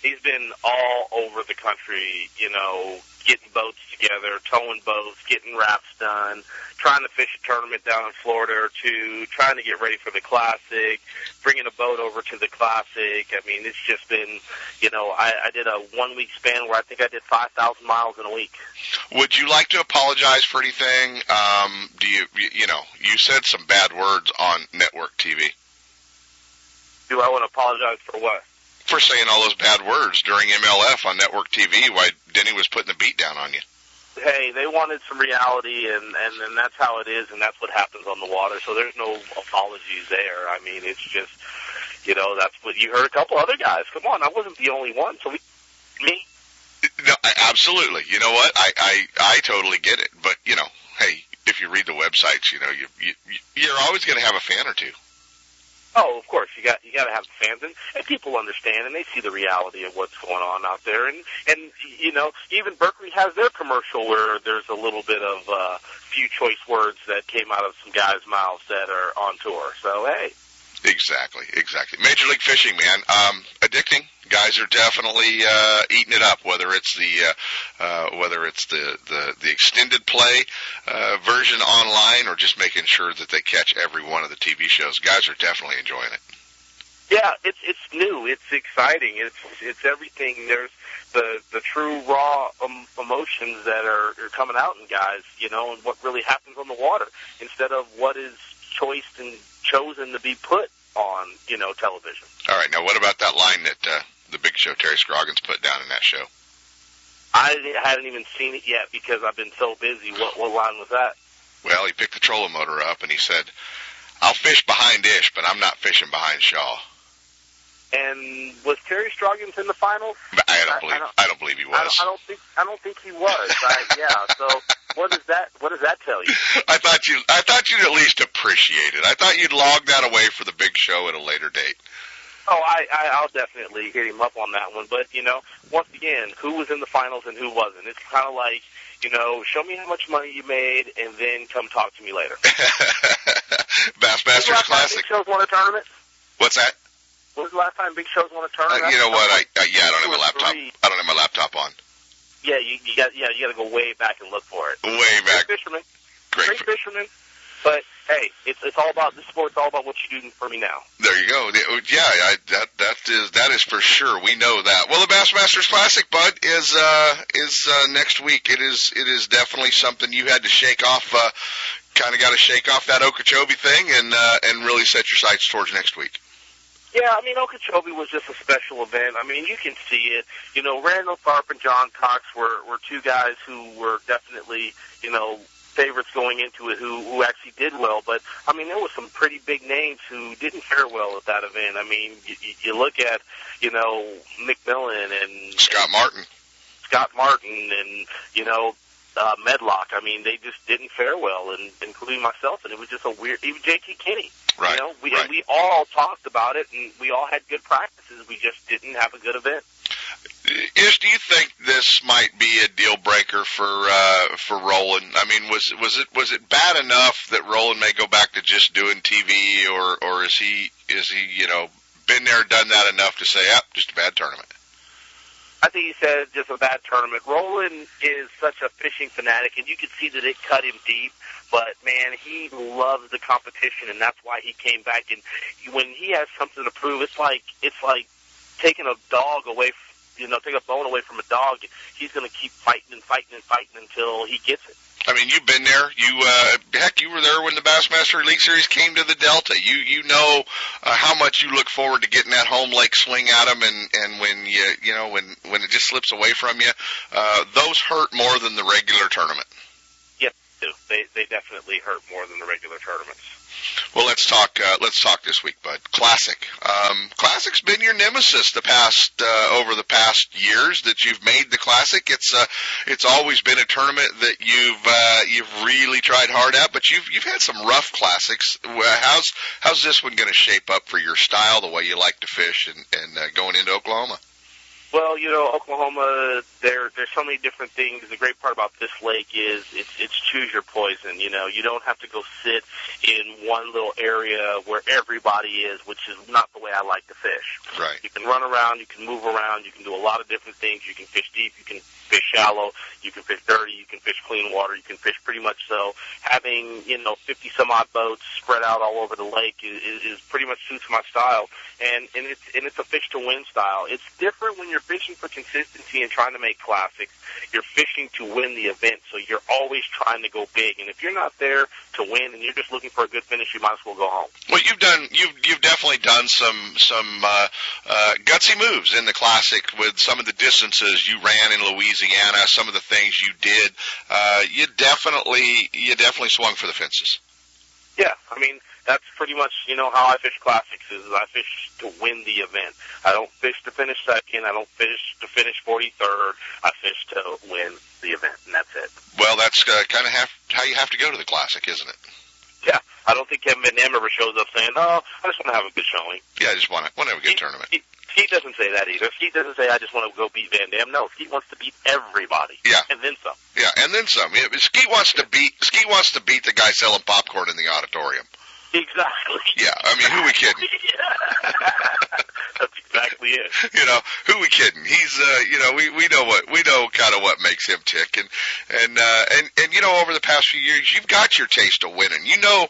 He's been all over the country, you know, getting boats together, towing boats, getting wraps done, trying to fish a tournament down in Florida or two, trying to get ready for the Classic, bringing a boat over to the Classic. I mean, it's just been, you know, I, I did a one week span where I think I did 5,000 miles in a week. Would you like to apologize for anything? Um, do you, you know, you said some bad words on network TV. Do I want to apologize for what? For saying all those bad words during MLF on network TV while Denny was putting the beat down on you hey, they wanted some reality, and and and that's how it is, and that's what happens on the water. So there's no apologies there. I mean, it's just, you know, that's what you heard. A couple other guys. Come on, I wasn't the only one. So we, me. No, absolutely. You know what? I I I totally get it. But you know, hey, if you read the websites, you know, you, you you're always going to have a fan or two. Oh, of course, you got you got to have fans, and, and people understand, and they see the reality of what's going on out there, and and you know, even Berkley has their commercial where there's a little bit of uh, few choice words that came out of some guys' mouths that are on tour. So hey, exactly, exactly. Major League Fishing, man, um, addicting guys are definitely uh, eating it up. Whether it's the uh, uh, whether it's the the, the extended play uh, version online or just making sure that they catch every one of the TV shows, guys are definitely enjoying it. Yeah, it's it's new, it's exciting, it's it's everything. There's the the true raw um, emotions that are, are coming out in guys, you know, and what really happens on the water instead of what is choiced and chosen to be put on, you know, television. All right, now what about that line that uh, the big show Terry Scroggins put down in that show? I hadn't even seen it yet because I've been so busy. What what line was that? Well, he picked the trolling motor up and he said, "I'll fish behind Ish, but I'm not fishing behind Shaw." And was Terry Scroggins in the finals? I don't believe. I, I, don't, I don't, believe he was. I don't, I don't, think. I don't think he was. I, yeah. So [laughs] what does that? What does that tell you? [laughs] I thought you. I thought you'd at least appreciate it. I thought you'd log that away for the big show at a later date. Oh, I, I I'll definitely hit him up on that one. But you know, once again, who was in the finals and who wasn't? It's kind of like you know, show me how much money you made, and then come talk to me later. [laughs] Bassmasters Classic. Big Show's won a tournament. What's that? When was the last time Big Show's won a tournament? Uh, you know what? I uh, yeah, I don't have my laptop. Three. I don't have my laptop on. Yeah, you, you got yeah, you got to go way back and look for it. Way back. Great fisherman. Great, Great fisherman. But hey, it's it's all about this sport's all about what you do for me now. There you go. Yeah, I, that that is that is for sure. We know that. Well, the Bassmasters Classic, Bud, is uh is uh, next week. It is it is definitely something you had to shake off. Uh, kind of got to shake off that Okeechobee thing and uh, and really set your sights towards next week. Yeah, I mean Okeechobee was just a special event. I mean, you can see it. You know, Randall Tharp and John Cox were were two guys who were definitely you know favorites going into it who who actually did well. But I mean, there was some pretty big names who didn't fare well at that event. I mean, you, you look at you know McMillan and Scott and Martin, Scott Martin, and you know uh, Medlock. I mean, they just didn't fare well, and including myself. And it was just a weird. Even J.T. Kenney. Right. You know, we right. and we all talked about it, and we all had good practices. We just didn't have a good event. Ish, do you think this might be a deal breaker for uh, for Roland? I mean, was was it was it bad enough that Roland may go back to just doing TV, or or is he is he you know been there, done that enough to say, yep, just a bad tournament? I think he said just a bad tournament. Roland is such a fishing fanatic, and you can see that it cut him deep. But man, he loves the competition, and that's why he came back. And when he has something to prove, it's like it's like taking a dog away. You know, take a bone away from a dog. He's going to keep fighting and fighting and fighting until he gets it. I mean, you've been there. You uh, heck, you were there when the Bassmaster Elite Series came to the Delta. You you know uh, how much you look forward to getting that home lake swing at them, and and when you you know when when it just slips away from you, uh, those hurt more than the regular tournament. Yes, they they definitely hurt more than the regular tournaments. Well, let's talk. Uh, let's talk this week, bud. Classic. Um, Classic's been your nemesis the past uh, over the past years that you've made the Classic. It's uh, it's always been a tournament that you've uh, you've really tried hard at, but you've you've had some rough Classics. How's how's this one going to shape up for your style, the way you like to fish, and and uh, going into Oklahoma? Well, you know, Oklahoma, there there's so many different things. The great part about this lake is it's it's choose your poison. You know, you don't have to go sit in one little area where everybody is, which is not the way I like to fish. Right. You can run around, you can move around, you can do a lot of different things. You can fish deep, you can fish shallow, you can fish dirty, you can fish clean water, you can fish pretty much so. Having, you know, 50 some odd boats spread out all over the lake is, is pretty much suits my style. And, and it's, and it's a fish to win style. It's different when you're fishing for consistency and trying to make classics. You're fishing to win the event, so you're always trying to go big. And if you're not there to win and you're just looking for a good finish, you might as well go home. Well, you've done, you've, you've definitely done some, some, uh, uh, gutsy moves in the classic with some of the distances you ran in Louisiana, some of the things you did. Uh, you definitely, you definitely swung for the fences. Yeah, I mean, that's pretty much you know how I fish classics is I fish to win the event. I don't fish to finish second. I don't fish to finish forty third. I fish to win the event, and that's it. Well, that's uh, kind of have, how you have to go to the classic, isn't it? Yeah, I don't think Kevin Van Dam ever shows up saying, "Oh, I just want to have a good showing." Yeah, I just want to want to have a good he, tournament. He, Skeet doesn't say that either. Skeet doesn't say, "I just want to go beat Van Dam." No, Skeet wants to beat everybody. Yeah, and then some. Yeah, and then some. Yeah, Skeet wants to beat Skeet wants to beat the guy selling popcorn in the auditorium. Exactly. Yeah, I mean, who are we kidding? [laughs] [laughs] That's exactly it. [laughs] You know, who we kidding? He's, uh, you know, we we know what we know kind of what makes him tick, and and uh, and and you know, over the past few years, you've got your taste of winning. You know,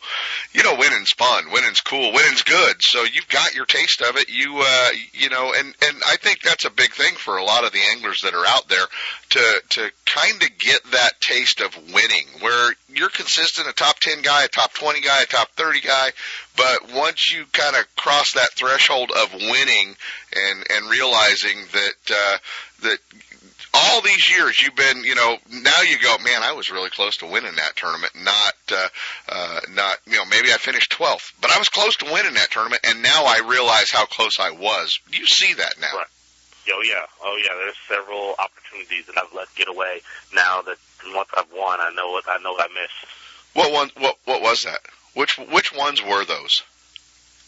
you know, winning's fun, winning's cool, winning's good. So you've got your taste of it. You, uh, you know, and and I think that's a big thing for a lot of the anglers that are out there to to kind of get that taste of winning, where you're consistent, a top ten guy, a top twenty guy, a top thirty guy, but once you kind of cross that threshold of winning and and realizing that uh, that all these years you've been, you know, now you go, man, I was really close to winning that tournament. Not, uh, uh, not, you know, maybe I finished 12th, but I was close to winning that tournament, and now I realize how close I was. You see that now. Right. Oh yeah, oh yeah. There's several opportunities that I've let get away. Now that once I've won, I know what I know what I missed. What one? What what was that? Which which ones were those?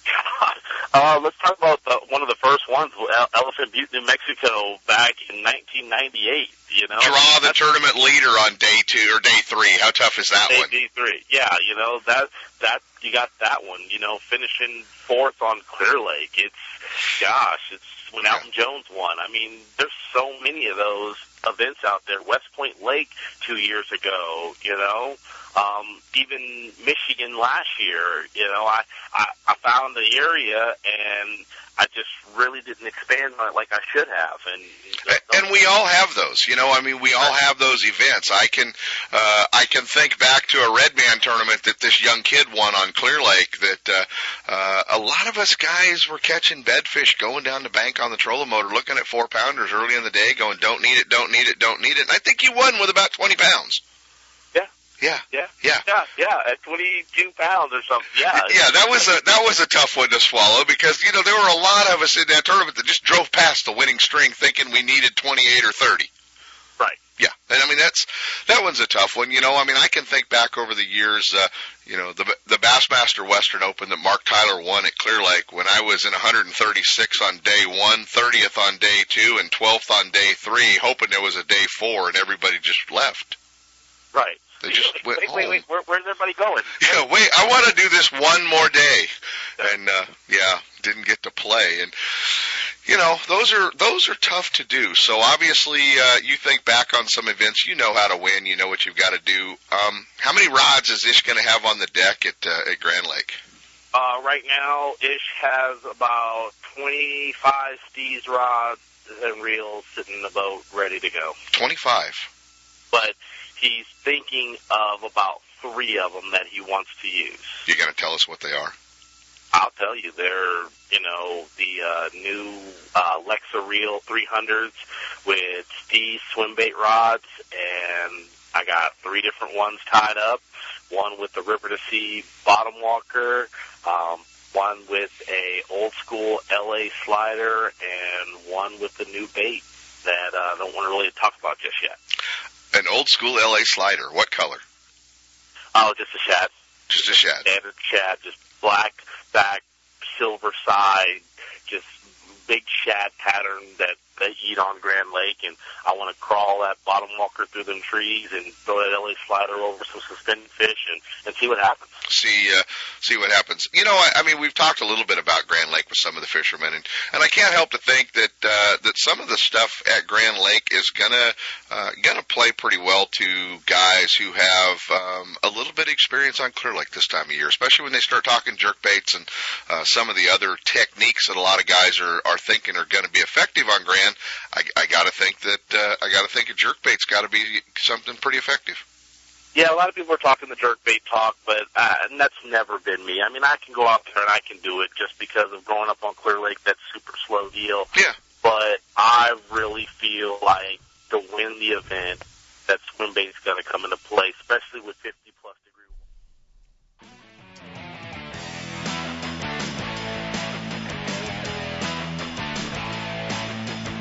[laughs] uh, let's talk about the, one of the first ones, Elephant Butte, New Mexico, back in 1998. You know, draw the tournament leader on day two or day three. How tough is that day, one? Day three, yeah. You know that that you got that one. You know, finishing fourth on Clear Lake. It's gosh, it's when yeah. Alton Jones won. I mean, there's so many of those events out there. West Point Lake two years ago. You know, um, even Michigan last year, you know, I, I, I found the area and I just really didn't expand on it like I should have. And, and we all have those, you know, I mean, we all have those events. I can, uh, I can think back to a red Redman tournament that this young kid won on Clear Lake that, uh, uh, a lot of us guys were catching bedfish going down the bank on the trolling motor, looking at four pounders early in the day going, don't need it, don't need it, don't need it. And I think he won with about 20 pounds. Yeah. Yeah. Yeah. Yeah. Yeah. At 22 pounds or something. Yeah. [laughs] Yeah. That was a, that was a tough one to swallow because, you know, there were a lot of us in that tournament that just drove past the winning string thinking we needed 28 or 30. Right. Yeah. And I mean, that's, that one's a tough one. You know, I mean, I can think back over the years, uh, you know, the, the Bassmaster Western Open that Mark Tyler won at Clear Lake when I was in 136 on day one, 30th on day two, and 12th on day three, hoping there was a day four and everybody just left. Right. They just wait, went wait, home. wait, wait, where, where's everybody going? Yeah, wait, I want to do this one more day, and uh, yeah, didn't get to play, and you know those are those are tough to do. So obviously, uh, you think back on some events, you know how to win, you know what you've got to do. Um, how many rods is Ish going to have on the deck at uh, at Grand Lake? Uh, right now, Ish has about 25 Steez rods and reels sitting in the boat ready to go. 25. But he's thinking of about three of them that he wants to use. You going to tell us what they are? I'll tell you, they're you know the uh, new uh, Lexa Reel 300s with Steez swim bait rods, and I got three different ones tied up. One with the River to Sea bottom walker, um, one with a old school LA slider, and one with the new bait that uh, I don't want to really talk about just yet. An old school LA slider. What color? Oh, just a shad. Just a shad. Standard shad, just black back, silver side, just big shad pattern that they eat on Grand Lake, and I want to crawl that bottom walker through them trees and throw that LA slider over some suspended fish and and see what happens. See, uh, see what happens. You know, I, I mean, we've talked a little bit about Grand Lake with some of the fishermen, and and I can't help to think that uh, that some of the stuff at Grand Lake is gonna uh, gonna play pretty well to guys who have um, a little bit of experience on Clear Lake this time of year, especially when they start talking jerk baits and uh, some of the other techniques that a lot of guys are are thinking are going to be effective on Grand. I, I got to think that uh, I got to think a jerk bait's got to be something pretty effective. Yeah, a lot of people are talking the jerk bait talk, but uh, and that's never been me. I mean, I can go out there and I can do it just because of growing up on Clear Lake. That super slow deal. Yeah. But I really feel like to win the event, that swim bait's going to come into play, especially with 50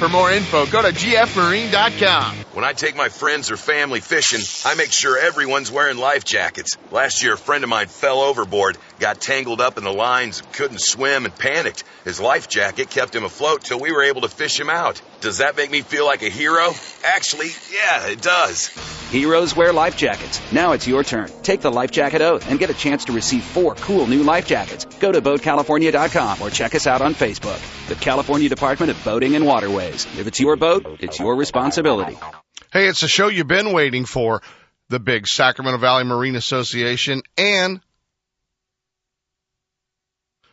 For more info, go to gfmarine.com. When I take my friends or family fishing, I make sure everyone's wearing life jackets. Last year, a friend of mine fell overboard, got tangled up in the lines, couldn't swim, and panicked. His life jacket kept him afloat till we were able to fish him out. Does that make me feel like a hero? Actually, yeah, it does. Heroes wear life jackets. Now it's your turn. Take the life jacket oath and get a chance to receive four cool new life jackets. Go to BoatCalifornia.com or check us out on Facebook. The California Department of Boating and Waterways. If it's your boat, it's your responsibility. Hey, it's a show you've been waiting for. The big Sacramento Valley Marine Association and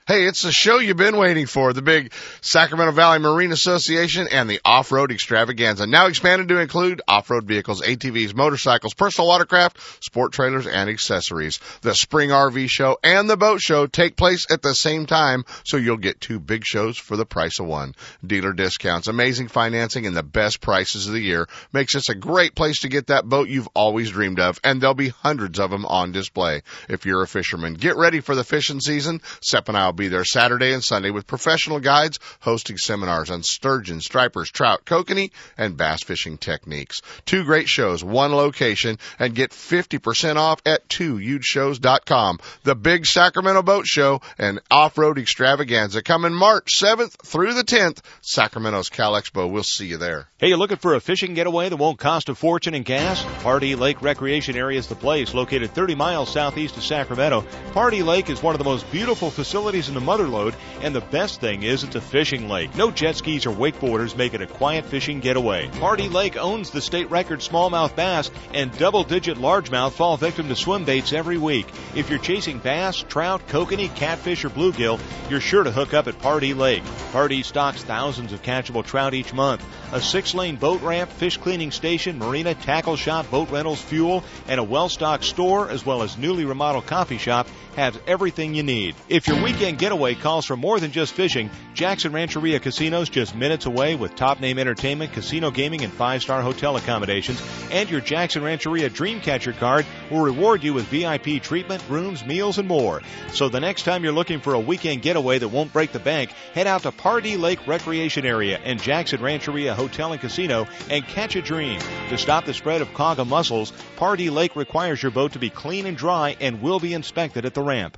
Hey, it's the show you've been waiting for. The big Sacramento Valley Marine Association and the Off-Road Extravaganza. Now expanded to include off-road vehicles, ATVs, motorcycles, personal watercraft, sport trailers, and accessories. The Spring RV Show and the Boat Show take place at the same time, so you'll get two big shows for the price of one. Dealer discounts, amazing financing, and the best prices of the year makes this a great place to get that boat you've always dreamed of, and there'll be hundreds of them on display. If you're a fisherman, get ready for the fishing season. Sepp and I be there Saturday and Sunday with professional guides hosting seminars on sturgeon, stripers, trout, kokanee, and bass fishing techniques. Two great shows, one location, and get 50% off at twohugeshows.com. The Big Sacramento Boat Show and Off-Road Extravaganza coming March 7th through the 10th. Sacramento's Cal Expo. We'll see you there. Hey, you looking for a fishing getaway that won't cost a fortune in gas? Pardee Lake Recreation Area is the place, located 30 miles southeast of Sacramento. Pardee Lake is one of the most beautiful facilities in the mother lode, and the best thing is it's a fishing lake. No jet skis or wakeboarders make it a quiet fishing getaway. Pardee Lake owns the state record smallmouth bass and double-digit largemouth fall victim to swim baits every week. If you're chasing bass, trout, kokanee, catfish, or bluegill, you're sure to hook up at Pardee Lake. Pardee stocks thousands of catchable trout each month. A six-lane boat ramp, fish cleaning station, marina, tackle shop, boat rentals, fuel, and a well-stocked store, as well as newly remodeled coffee shop, have everything you need. If your weekend getaway calls for more than just fishing, Jackson Rancheria Casinos just minutes away with top name entertainment, casino gaming, and five star hotel accommodations. And your Jackson Rancheria Dreamcatcher card will reward you with VIP treatment, rooms, meals, and more. So the next time you're looking for a weekend getaway that won't break the bank, head out to Pardee Lake Recreation Area and Jackson Rancheria Hotel and Casino and catch a dream. To stop the spread of quagga mussels, Pardee Lake requires your boat to be clean and dry and will be inspected at the ramp.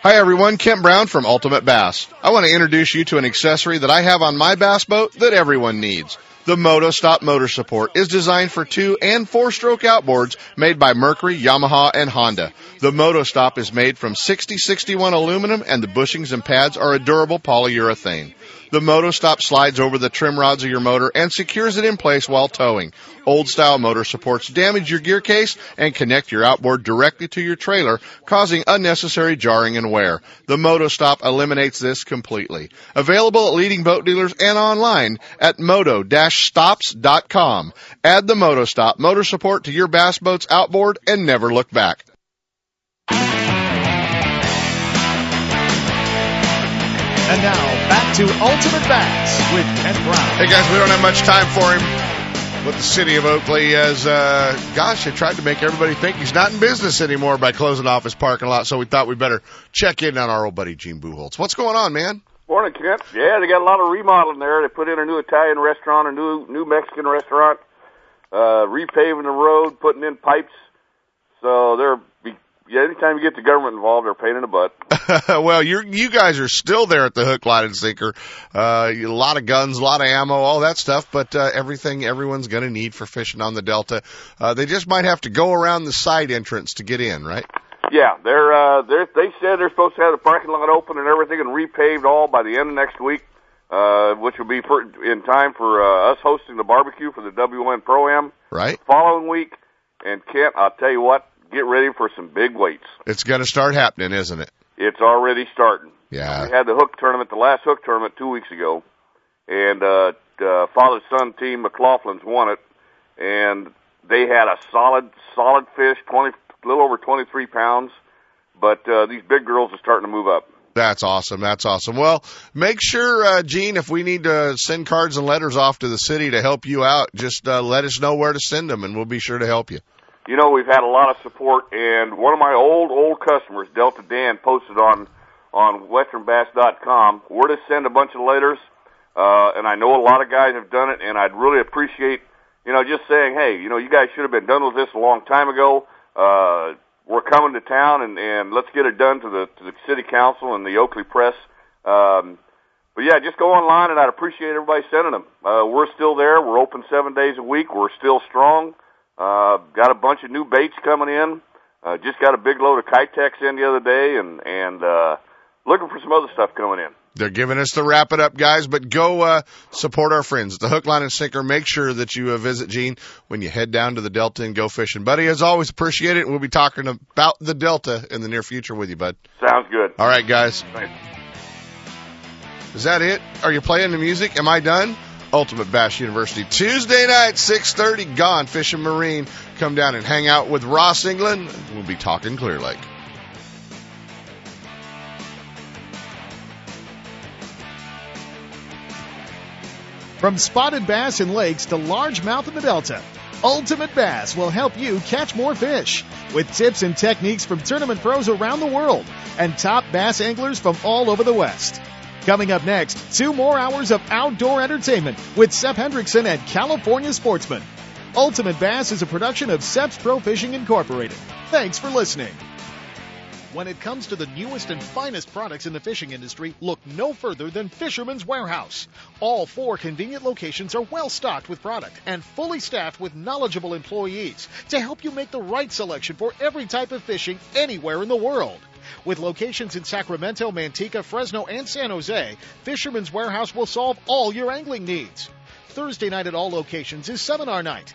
Hi everyone, Kent Brown from Ultimate Bass. I want to introduce you to an accessory that I have on my bass boat that everyone needs. The Moto Stop motor support is designed for two and four stroke outboards made by Mercury, Yamaha, and Honda. The Moto Stop is made from 6061 aluminum and the bushings and pads are a durable polyurethane. The Moto Stop slides over the trim rods of your motor and secures it in place while towing. Old style motor supports damage your gear case and connect your outboard directly to your trailer, causing unnecessary jarring and wear. The MotoStop eliminates this completely. Available at leading boat dealers and online at moto-stops.com. Add the MotoStop motor support to your bass boat's outboard and never look back. And now back to Ultimate Bass with Kent Brown. Hey guys, we don't have much time for him. But the city of Oakley has, uh, gosh, they tried to make everybody think he's not in business anymore by closing off his parking lot. So we thought we'd better check in on our old buddy Gene Buchholz. What's going on, man? Morning, Kent. Yeah, they got a lot of remodeling there. They put in a new Italian restaurant, a new new Mexican restaurant, uh, repaving the road, putting in pipes. So they're yeah, anytime you get the government involved, they're a pain in the butt. [laughs] well, you you guys are still there at the hook, line, and sinker. Uh, a lot of guns, a lot of ammo, all that stuff, but uh, everything everyone's going to need for fishing on the Delta. Uh, they just might have to go around the side entrance to get in, right? Yeah, they're uh, they're they said they're supposed to have the parking lot open and everything and repaved all by the end of next week, uh, which will be for, in time for uh, us hosting the barbecue for the WON Pro Am. Right. Following week, and Kent, I'll tell you what, get ready for some big weights. It's going to start happening, isn't it? It's already starting. Yeah. We had the hook tournament, the last hook tournament two weeks ago, and uh, uh, father son team McLaughlin's won it, and they had a solid, solid fish, twenty, a little over twenty three pounds, but uh, these big girls are starting to move up. That's awesome. That's awesome. Well, make sure, uh, Gene, if we need to send cards and letters off to the city to help you out, just uh, let us know where to send them, and we'll be sure to help you you know, we've had a lot of support, and one of my old, old customers, Delta Dan, posted on on westernbass.com where to send a bunch of letters, uh, and I know a lot of guys have done it, and I'd really appreciate, you know, just saying, hey, you know, you guys should have been done with this a long time ago. Uh, we're coming to town, and and let's get it done to the to the city council and the Oakley Press. Um, but yeah, just go online, and I'd appreciate everybody sending them. Uh, we're still there. We're open seven days a week. We're still strong. Uh, got a bunch of new baits coming in. Uh, just got a big load of Keitech in the other day, and and uh, looking for some other stuff coming in. They're giving us the wrap it up, guys. But go uh, support our friends, the Hook, Line, and Sinker. Make sure that you uh, visit Gene when you head down to the Delta and go fishing, buddy. As always, appreciate it. We'll be talking about the Delta in the near future with you, bud. Sounds good. All right, guys. Thanks. Is that it? Are you playing the music? Am I done? Ultimate Bass University. Tuesday night, 6.30, Gone Fishing Marine. Come down and hang out with Ross England. We'll be talking Clear Lake. From spotted bass in lakes to largemouth in the Delta, Ultimate Bass will help you catch more fish with tips and techniques from tournament pros around the world and top bass anglers from all over the West. Coming up next, two more hours of outdoor entertainment with Sep Hendrickson and California Sportsman. Ultimate Bass is a production of Seps Pro Fishing Incorporated. Thanks for listening. When it comes to the newest and finest products in the fishing industry, look no further than Fisherman's Warehouse. All four convenient locations are well stocked with product and fully staffed with knowledgeable employees to help you make the right selection for every type of fishing anywhere in the world. With locations in Sacramento, Manteca, Fresno, and San Jose, Fisherman's Warehouse will solve all your angling needs. Thursday night at all locations is seminar night.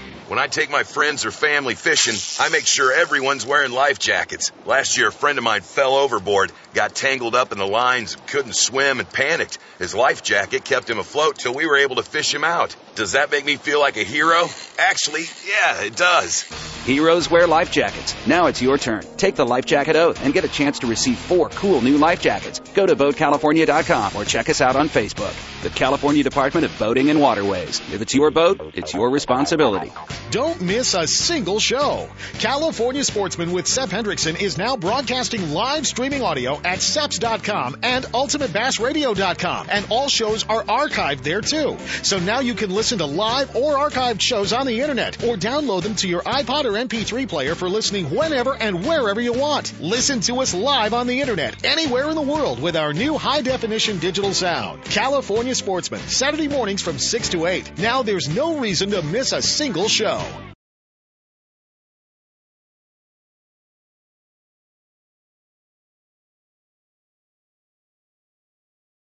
When I take my friends or family fishing, I make sure everyone's wearing life jackets. Last year, a friend of mine fell overboard, got tangled up in the lines, couldn't swim, and panicked. His life jacket kept him afloat till we were able to fish him out. Does that make me feel like a hero? Actually, yeah, it does. Heroes wear life jackets. Now it's your turn. Take the life jacket oath and get a chance to receive four cool new life jackets. Go to BoatCalifornia.com or check us out on Facebook. The California Department of Boating and Waterways. If it's your boat, it's your responsibility. Don't miss a single show. California Sportsman with Seth Hendrickson is now broadcasting live streaming audio at seps.com and ultimatebassradio.com. And all shows are archived there too. So now you can listen to live or archived shows on the internet or download them to your iPod or MP3 player for listening whenever and wherever you want. Listen to us live on the internet anywhere in the world with our new high definition digital sound. California Sportsman, Saturday mornings from 6 to 8. Now there's no reason to miss a single show.